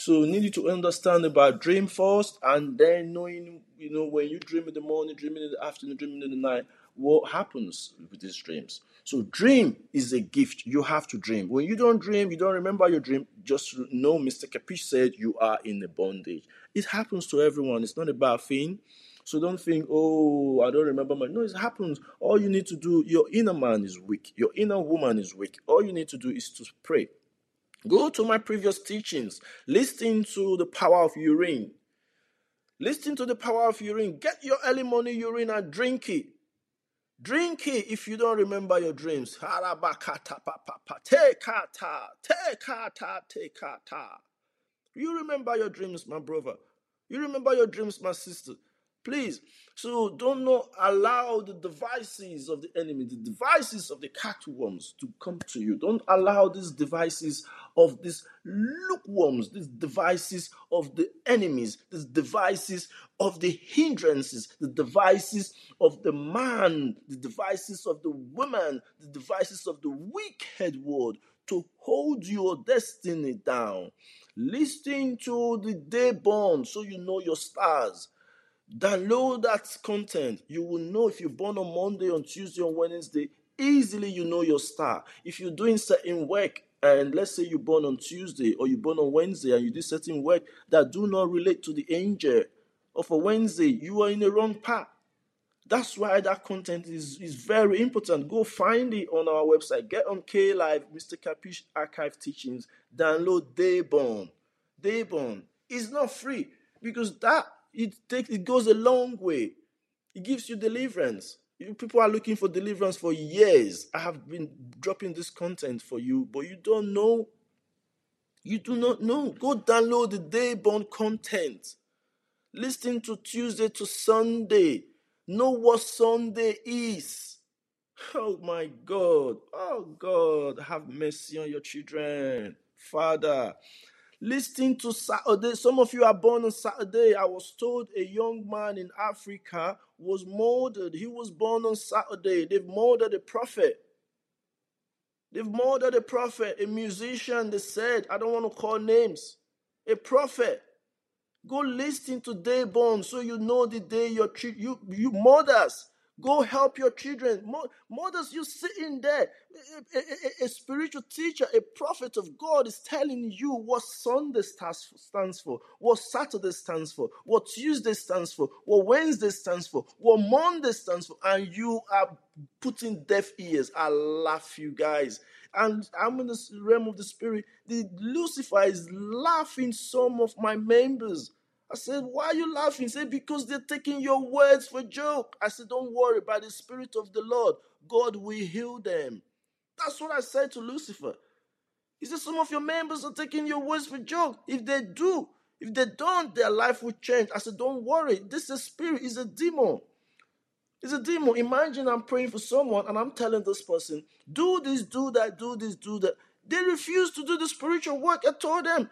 so you need to understand about dream first, and then knowing, you know, when you dream in the morning, dreaming in the afternoon, dreaming in the night, what happens with these dreams. So dream is a gift. You have to dream. When you don't dream, you don't remember your dream. Just know, Mr. Kapish said you are in a bondage. It happens to everyone. It's not a bad thing. So don't think, oh, I don't remember my. No, it happens. All you need to do, your inner man is weak. Your inner woman is weak. All you need to do is to pray. Go to my previous teachings. Listen to the power of urine. Listen to the power of urine. Get your early morning urine and drink it. Drink it if you don't remember your dreams. You remember your dreams, my brother. You remember your dreams, my sister. Please. So don't not allow the devices of the enemy, the devices of the catworms to come to you. Don't allow these devices of these lukewarms, these devices of the enemies, these devices of the hindrances, the devices of the man, the devices of the woman, the devices of the wicked world to hold your destiny down. Listen to the day born so you know your stars. Download that content. You will know if you're born on Monday, on Tuesday, on Wednesday. Easily, you know your star. If you're doing certain work, and let's say you're born on Tuesday or you're born on Wednesday and you do certain work that do not relate to the angel of a Wednesday, you are in the wrong path. That's why that content is, is very important. Go find it on our website. Get on K Live, Mr. Kapish Archive Teachings. Download Dayborn. Dayborn is not free because that it takes it goes a long way. It gives you deliverance. People are looking for deliverance for years. I have been dropping this content for you, but you don't know. You do not know. Go download the day born content. Listen to Tuesday to Sunday. Know what Sunday is. Oh my God. Oh God. Have mercy on your children. Father, Listening to Saturday, some of you are born on Saturday. I was told a young man in Africa was murdered. He was born on Saturday. They've murdered a prophet. They've murdered a prophet, a musician. They said, I don't want to call names, a prophet. Go listen to Dayborn so you know the day your you you mothers Go help your children. Mothers, you sitting there. A, a, a, spiritual teacher, a prophet of God is telling you what Sunday stands for, what Saturday stands for, what Tuesday stands for, what Wednesday stands for, what Monday stands for, and you are putting deaf ears. I laugh, you guys. And I'm in the realm of the spirit. The Lucifer is laughing some of my members I said, Why are you laughing? He said, Because they're taking your words for joke. I said, Don't worry, by the Spirit of the Lord, God will heal them. That's what I said to Lucifer. He said, Some of your members are taking your words for joke. If they do, if they don't, their life will change. I said, Don't worry. This is a spirit, it's a demon. It's a demon. Imagine I'm praying for someone and I'm telling this person, do this, do that, do this, do that. They refuse to do the spiritual work. I told them,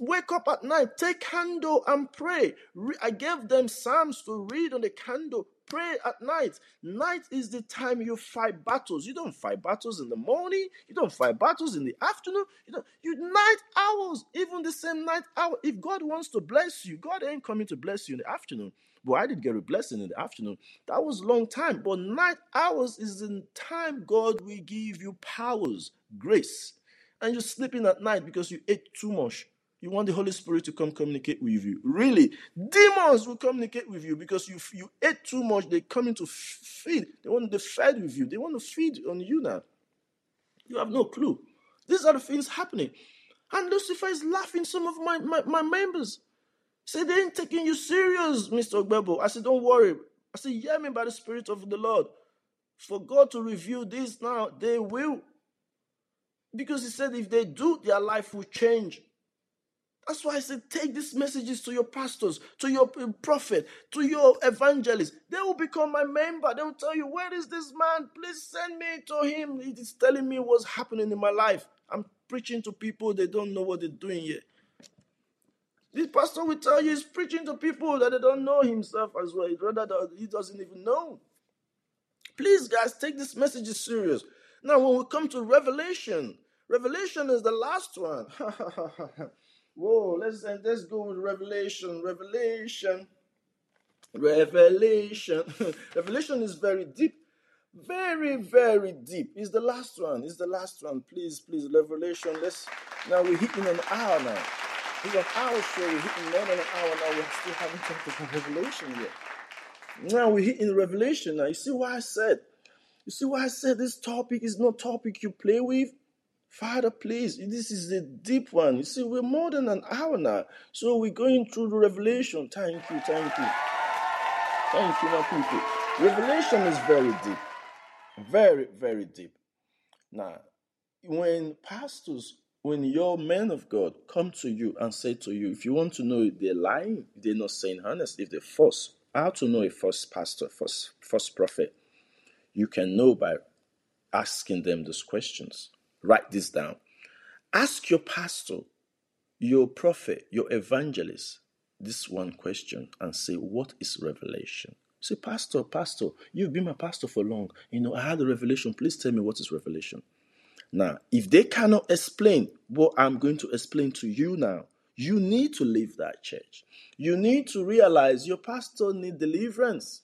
wake up at night, take candle and pray. I gave them Psalms to read on the candle. Pray at night. Night is the time you fight battles. You don't fight battles in the morning. You don't fight battles in the afternoon. You don't. You night hours, even the same night hour. If God wants to bless you, God ain't coming to bless you in the afternoon. But I did get a blessing in the afternoon. That was a long time. But night hours is the time God will give you powers, grace. And you're sleeping at night because you ate too much you want the Holy Spirit to come communicate with you. Really, demons will communicate with you because you you ate too much. They come in to feed. They want to feed with you. They want to feed on you now. You have no clue. These are the things happening. And Lucifer is laughing. Some of my, my, my members say they ain't taking you serious, Mr. Ogbebo. I said, don't worry. I said, hear me by the Spirit of the Lord. For God to reveal this now, they will. Because he said if they do, their life will change. That's why I said take these messages to your pastors, to your prophet, to your evangelist. They will become my member. They will tell you, Where is this man? Please send me to him. He is telling me what's happening in my life. I'm preaching to people, they don't know what they're doing yet. This pastor will tell you he's preaching to people that they don't know himself as well. Rather, that he doesn't even know. Please, guys, take this message serious. Now, when we come to Revelation, Revelation is the last one. Whoa, let's uh, let's go with Revelation. Revelation. Revelation. Revelation is very deep. Very, very deep. Is the last one. Is the last one. Please, please, Revelation. Let's now we're hitting an hour now. It's an hour show. We're hitting more than an hour now. We still haven't talked about Revelation yet. Now we're hitting Revelation now. You see why I said, you see why I said this topic is not topic you play with? Father, please, this is a deep one. You see, we're more than an hour now. So we're going through the revelation. Thank you, thank you. Thank you, my people. Revelation is very deep. Very, very deep. Now, when pastors, when your men of God come to you and say to you, if you want to know if they're lying, if they're not saying honest, if they're false, how to know a false pastor, false, false prophet, you can know by asking them those questions. Write this down. Ask your pastor, your prophet, your evangelist this one question and say, What is revelation? Say, Pastor, Pastor, you've been my pastor for long. You know, I had a revelation. Please tell me what is revelation. Now, if they cannot explain what I'm going to explain to you now, you need to leave that church. You need to realize your pastor need deliverance.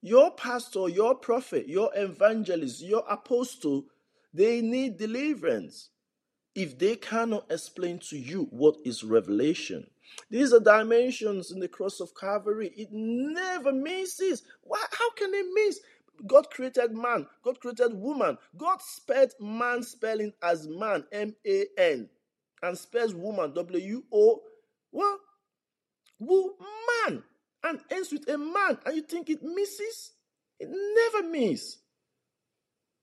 Your pastor, your prophet, your evangelist, your apostle they need deliverance. If they cannot explain to you what is revelation, these are dimensions in the cross of Calvary. It never misses. Why, how can it miss? God created man, God created woman. God spelled man spelling as man, M A N, and spells woman, W O, what? Woman, and ends with a man. And you think it misses? It never misses.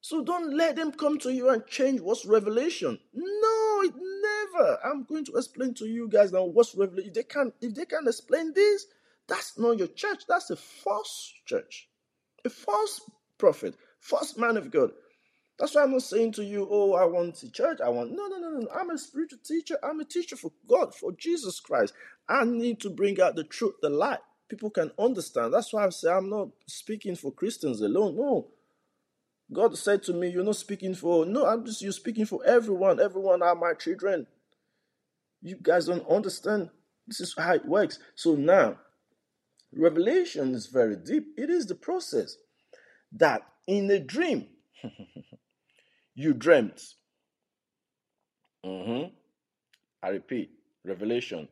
So don't let them come to you and change what's revelation. No, it never. I'm going to explain to you guys now what's revelation. If they can't, if they can't explain this, that's not your church. That's a false church, a false prophet, false man of God. That's why I'm not saying to you, oh, I want a church. I want no, no, no, no. I'm a spiritual teacher. I'm a teacher for God, for Jesus Christ. I need to bring out the truth, the light. People can understand. That's why I say I'm not speaking for Christians alone. No, God said to me, You're not speaking for, no, I'm just, you're speaking for everyone. Everyone are my children. You guys don't understand. This is how it works. So now, revelation is very deep. It is the process that in a dream, you dreamt. Mm-hmm. I repeat, revelation.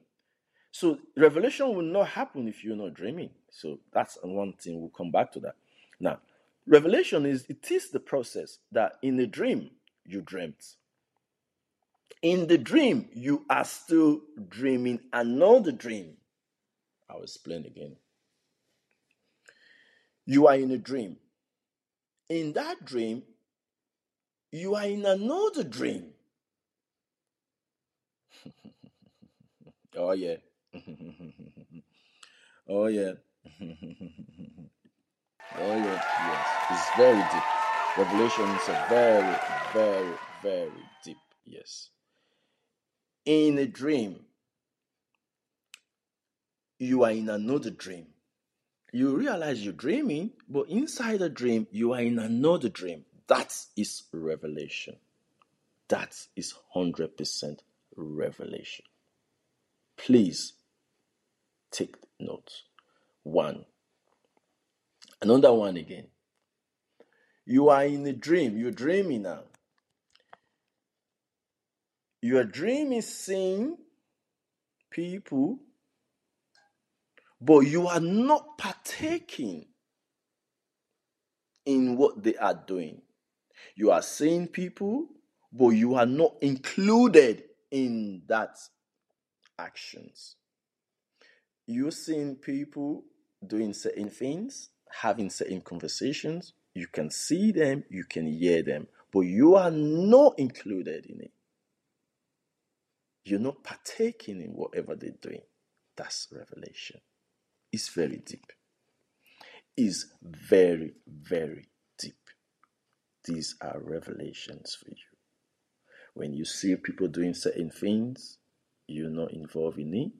So, revelation will not happen if you're not dreaming. So, that's one thing. We'll come back to that. Now, Revelation is it is the process that in a dream you dreamt. In the dream, you are still dreaming another dream. I'll explain again. You are in a dream. In that dream, you are in another dream. oh, yeah. oh, yeah. Oh yeah, yes. It's very deep. Revelations are very, very, very deep. Yes. In a dream, you are in another dream. You realize you're dreaming, but inside the dream, you are in another dream. That is revelation. That is 100% revelation. Please take notes. One, Another one again. You are in a dream. You're dreaming now. Your dream is seeing people, but you are not partaking in what they are doing. You are seeing people, but you are not included in that actions. You're seeing people doing certain things, having certain conversations. You can see them, you can hear them, but you are not included in it. You're not partaking in whatever they're doing. That's revelation. It's very deep. It's very, very deep. These are revelations for you. When you see people doing certain things, you're not involved in it.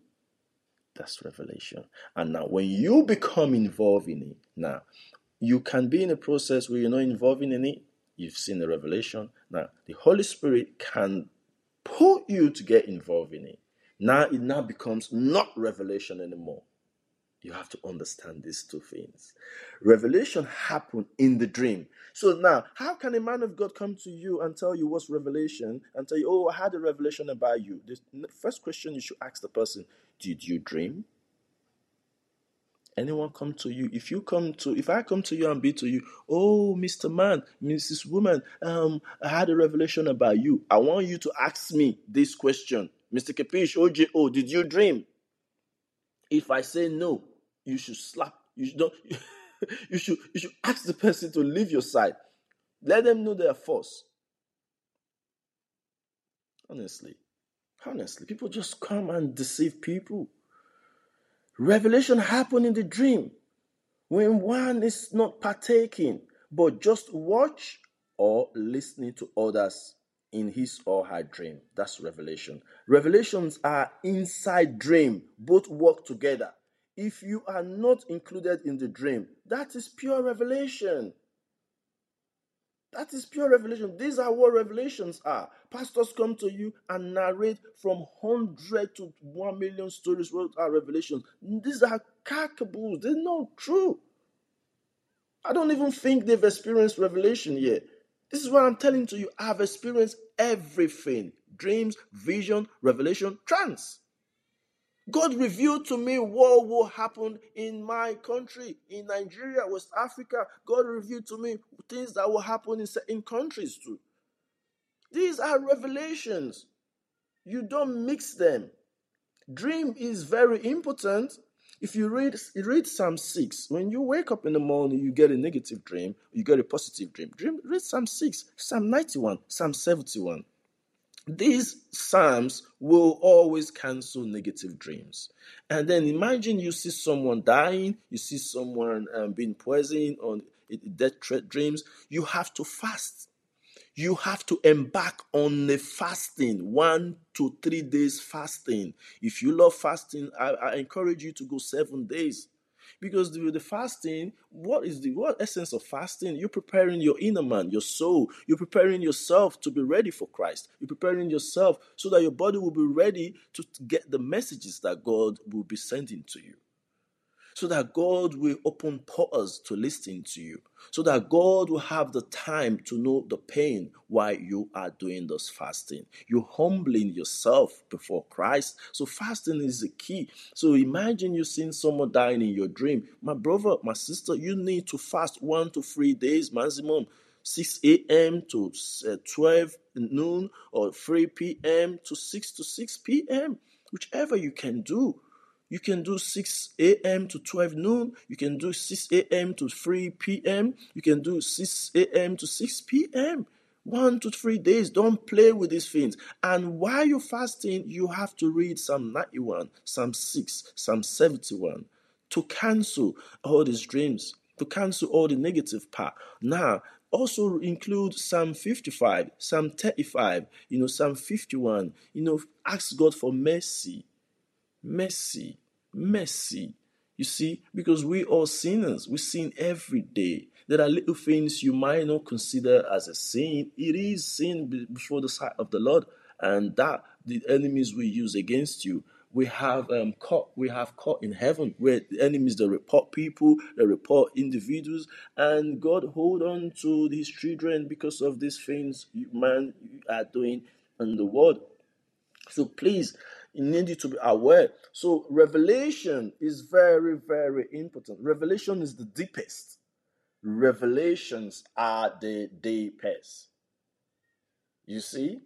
That's revelation. And now, when you become involved in it, now you can be in a process where you're not involved in it. You've seen the revelation. Now, the Holy Spirit can pull you to get involved in it. Now it now becomes not revelation anymore. You have to understand these two things. Revelation happened in the dream. So now, how can a man of God come to you and tell you what's revelation and tell you, oh, I had a revelation about you? The first question you should ask the person, did you dream? Anyone come to you? If you come to, if I come to you and be to you, oh, Mr. Man, Mrs. Woman, um, I had a revelation about you. I want you to ask me this question, Mr. Kapish, OJO, did you dream? If I say no, you should slap. You should don't. you should you should ask the person to leave your side. Let them know they are false. Honestly, honestly, people just come and deceive people. Revelation happened in the dream when one is not partaking, but just watch or listening to others in his or her dream. That's revelation. Revelations are inside dream, both work together. If you are not included in the dream, that is pure revelation. That is pure revelation. These are what revelations are. Pastors come to you and narrate from 100 to 1 million stories what are revelations. These are cackaboos. They're not true. I don't even think they've experienced revelation yet. This is what I'm telling to you. I've experienced everything dreams, vision, revelation, trance. God revealed to me what will happen in my country, in Nigeria, West Africa. God revealed to me things that will happen in certain countries too. These are revelations. You don't mix them. Dream is very important. If you read read Psalm 6, when you wake up in the morning, you get a negative dream, you get a positive dream. Dream read Psalm 6, Psalm 91, Psalm 71. These psalms will always cancel negative dreams. And then imagine you see someone dying, you see someone um, being poisoned on death threat dreams. You have to fast. You have to embark on the fasting, one to three days fasting. If you love fasting, I, I encourage you to go seven days. Because the, the fasting, what is the what essence of fasting? You're preparing your inner man, your soul. You're preparing yourself to be ready for Christ. You're preparing yourself so that your body will be ready to get the messages that God will be sending to you so that God will open portals to listen to you, so that God will have the time to know the pain while you are doing this fasting. You're humbling yourself before Christ. So, fasting is the key. So, imagine you seeing someone dying in your dream. My brother, my sister, you need to fast one to three days maximum. 6 a.m. to uh, 12 noon or 3 p.m. to 6 to 6 p.m. Whichever you can do you can do 6 a.m. to 12 noon. You can do 6 a.m. to 3 p.m. You can do 6 a.m. to 6 p.m. One to three days. Don't play with these things. And while you're fasting, you have to read Psalm 91, Psalm 6, Psalm 71 to cancel all these dreams, to cancel all the negative part. Now, also include Psalm 55, Psalm 35, you know, Psalm 51. You know, ask God for mercy. Mercy mercy. You see, because we are sinners, we sin every day. There are little things you might not consider as a sin. It is sin before the sight of the Lord, and that the enemies will use against you. We have um, caught, we have caught in heaven where the enemies they report people, they report individuals, and God hold on to His children because of these things you man are doing in the world. So please, you need to be aware. So revelation is very, very important. Revelation is the deepest. Revelations are the deepest. You see,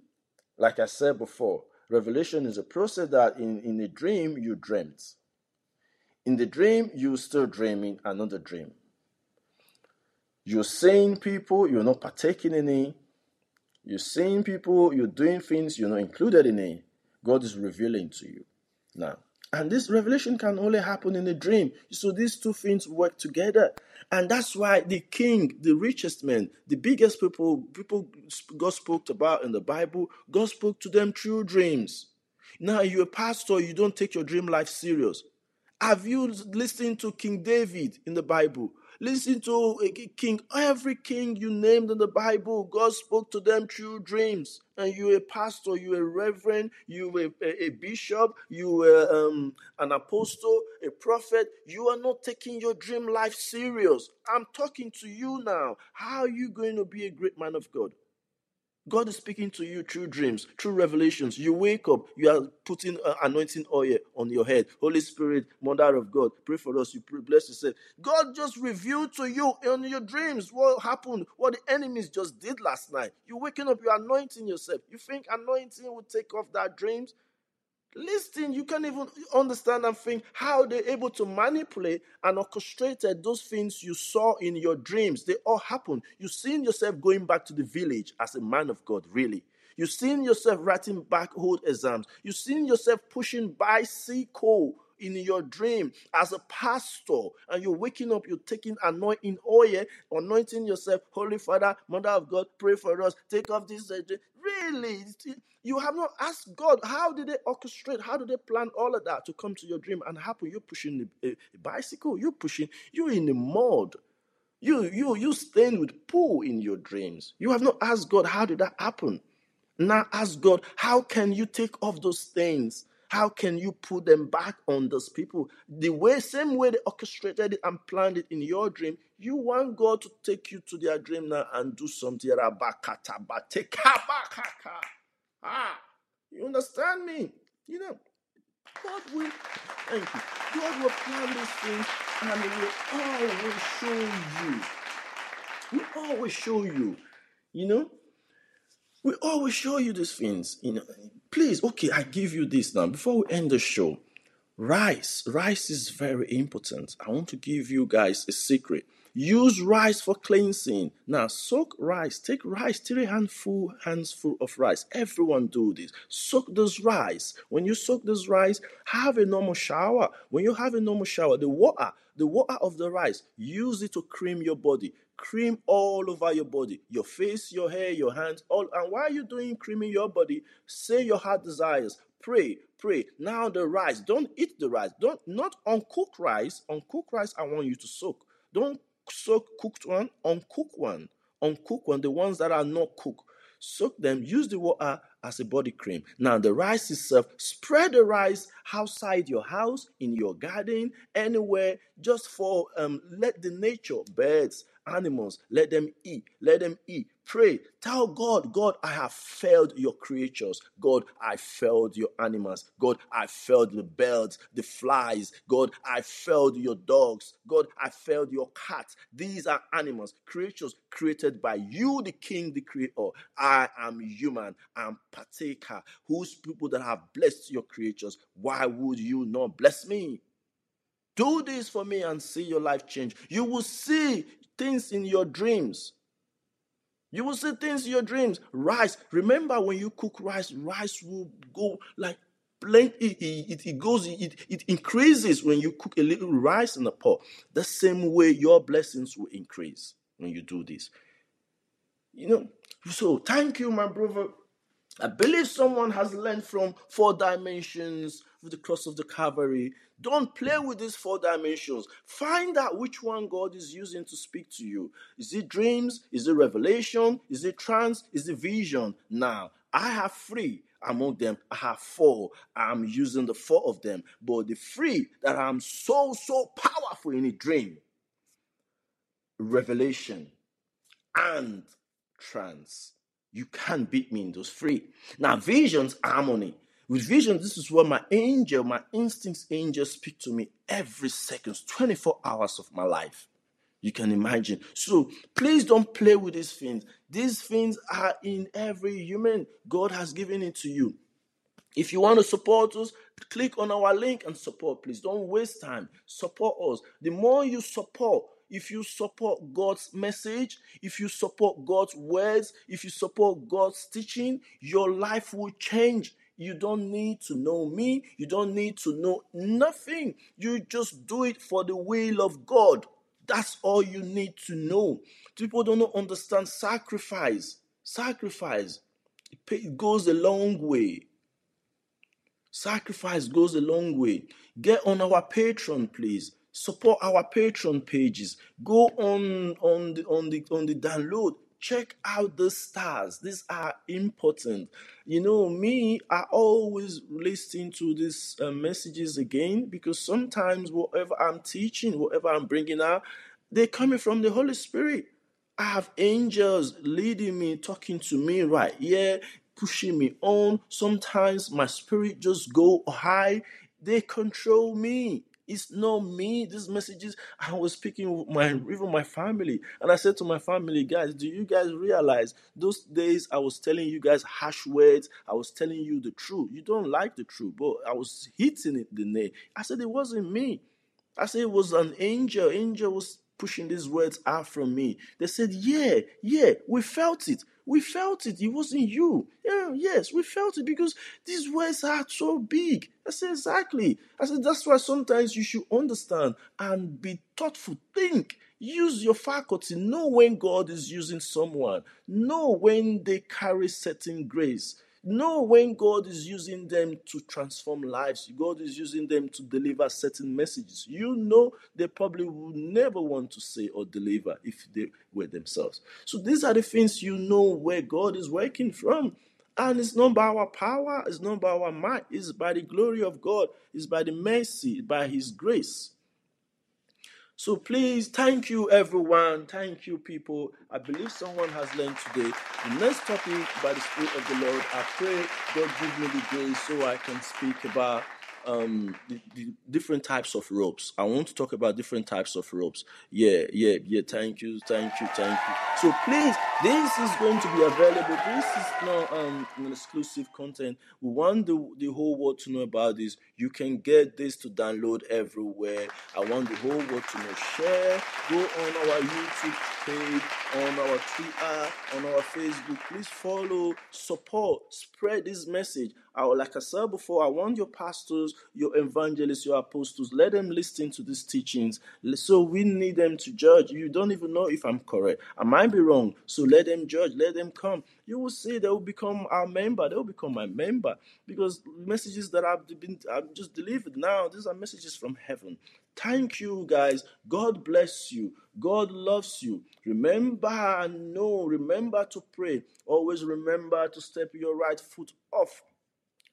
like I said before, revelation is a process that in, in a dream you dreamt. In the dream, you're still dreaming another dream. You're seeing people, you're not partaking in it. You're seeing people, you're doing things, you're not included in it. God is revealing to you now. And this revelation can only happen in a dream. So these two things work together. And that's why the king, the richest man, the biggest people, people God spoke about in the Bible, God spoke to them through dreams. Now you're a pastor, you don't take your dream life serious. Have you listened to King David in the Bible? Listen to a king. Every king you named in the Bible, God spoke to them through dreams. And you're a pastor, you're a reverend, you're a, a, bishop, you're um, an apostle, a prophet. You are not taking your dream life serious. I'm talking to you now. How are you going to be a great man of God? God is speaking to you through dreams, through revelations. You wake up, you are putting uh, anointing oil on your head. Holy Spirit, Mother of God, pray for us. You pray, bless yourself. God just revealed to you in your dreams what happened, what the enemies just did last night. You're waking up, you're anointing yourself. You think anointing will take off that dreams? Listen, you can't even understand and think how they're able to manipulate and orchestrated uh, those things you saw in your dreams. They all happened. You seen yourself going back to the village as a man of God, really. You seen yourself writing back old exams. You seen yourself pushing by bicycle in your dream as a pastor and you're waking up, you're taking anointing oil, anointing yourself, Holy Father, Mother of God, pray for us, take off this. Uh, Really? You have not asked God, how did they orchestrate, how did they plan all of that to come to your dream and happen? You're pushing a, a bicycle, you're pushing, you're in the mud. You you you staying with poo in your dreams. You have not asked God, how did that happen? Now ask God, how can you take off those things how can you put them back on those people? The way, same way they orchestrated it and planned it in your dream, you want God to take you to their dream now and do something. Ah, you understand me? You know, God will, thank you. God will plan these things and He will always show you. He always show you. You know, we always show you these things. You know, please, okay, I give you this now. Before we end the show, rice. Rice is very important. I want to give you guys a secret. Use rice for cleansing. Now, soak rice. Take rice, three handful, hands full of rice. Everyone do this. Soak this rice. When you soak this rice, have a normal shower. When you have a normal shower, the water, the water of the rice, use it to cream your body cream all over your body. Your face your hair your hands all. And while you're doing creaming your body say your heart desires. Pray pray. Now the rice. Don't eat the rice. Don't not uncooked rice. Uncooked rice i want you to soak. Don't soak cooked one. Uncooked one. Uncooked one the ones that are not cooked. Soak them. Use the water as a body cream. Now the rice itself spread the rice outside your house in your garden anywhere just for um let the nature birds animals. Let them eat. Let them eat. Pray. Tell God, God, I have failed your creatures. God, I failed your animals. God, I failed the birds, the flies. God, I failed your dogs. God, I failed your cats. These are animals, creatures created by you, the King, the Creator. I am human. I'm partaker. Whose people that have blessed your creatures? Why would you not bless me? Do this for me and see your life change. You will see things in your dreams. You will see things in your dreams. Rice. Remember when you cook rice, rice will go like plenty. It, it, goes, it, it increases when you cook a little rice in a pot. The same way your blessings will increase when you do this. You know, so thank you, my brother. I believe someone has learned from four dimensions with the cross of the Calvary. Don't play with these four dimensions. Find out which one God is using to speak to you. Is it dreams? Is it revelation? Is it trance? Is it vision? Now, I have three among them. I have four. I'm using the four of them. But the three that I'm so, so powerful in a dream revelation and trance. You can't beat me in those three. Now, visions, harmony. With vision, this is where my angel, my instincts angel speak to me every second, 24 hours of my life. You can imagine. So please don't play with these things. These things are in every human. God has given it to you. If you want to support us, click on our link and support. Please don't waste time. Support us. The more you support, if you support God's message, if you support God's words, if you support God's teaching, your life will change You don't need to know me. You don't need to know nothing. You just do it for the will of God. That's all you need to know. People don't understand sacrifice. Sacrifice. It goes a long way. Sacrifice goes a long way. Get on our Patreon, please. Support our Patreon pages. Go on on the on the on the download check out the stars. These are important. You know me i always listen to these uh, messages again because sometimes whatever i'm teaching whatever i'm bringing out they're coming from the holy spirit. I have angels leading me talking to me right here pushing me on. Sometimes my spirit just go high. They control me it's not me. These messages I was speaking with my even my family, and I said to my family, guys, do you guys realize those days I was telling you guys harsh words? I was telling you the truth. You don't like the truth, but I was hitting it the nail. I said it wasn't me. I said it was an angel. Angel was pushing these words out from me. They said, Yeah, yeah, we felt it. We felt it. It wasn't you. Yeah, yes, we felt it because these words are so big. I said, Exactly. I said, That's why sometimes you should understand and be thoughtful. Think. Use your faculty. Know when God is using someone. Know when they carry certain grace. Know when God is using them to transform lives, God is using them to deliver certain messages. You know they probably would never want to say or deliver if they were themselves. So these are the things you know where God is working from. And it's not by our power, it's not by our might, it's by the glory of God, it's by the mercy, by His grace. So please, thank you everyone. Thank you people. I believe someone has learned today. The next topic by the Spirit of the Lord, I pray God give me the grace so I can speak about um the, the, different types of ropes. I want to talk about different types of ropes. Yeah, yeah, yeah. Thank you, thank you, thank you. So please, this is going to be available. This is not um an exclusive content. We want the, the whole world to know about this. You can get this to download everywhere. I want the whole world to know. Share. Go on our YouTube page, on our Twitter, on our Facebook. Please follow, support, spread this message. I, like I said before, I want your pastors, your evangelists, your apostles, let them listen to these teachings. So we need them to judge. You don't even know if I'm correct. I might be wrong. So let them judge. Let them come. You will see they will become our member. They will become my member because messages that I've been I've just delivered now. These are messages from heaven. Thank you, guys. God bless you. God loves you. Remember know, remember to pray. Always remember to step your right foot off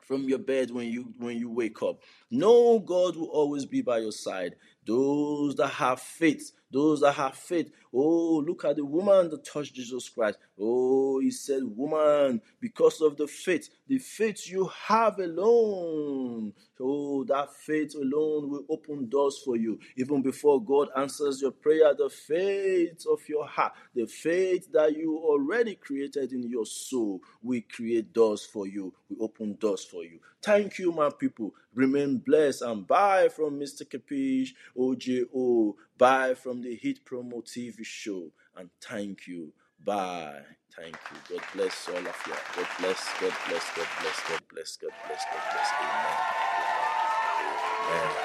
from your bed when you when you wake up. No, God will always be by your side. Those that have faith, those that have faith. Oh, look at the woman that touched Jesus Christ. Oh, he said, Woman, because of the faith, the faith you have alone. Oh, that faith alone will open doors for you. Even before God answers your prayer, the faith of your heart, the faith that you already created in your soul, will create doors for you, will open doors for you. Thank you, my people. Remain blessed and bye from Mr. Kapish, OJO. Bye from the Hit Promo TV show. And thank you. Bye. Thank you. God bless all of you. God bless, God bless, God bless, God bless, God bless, God bless. Amen. Amen. Amen.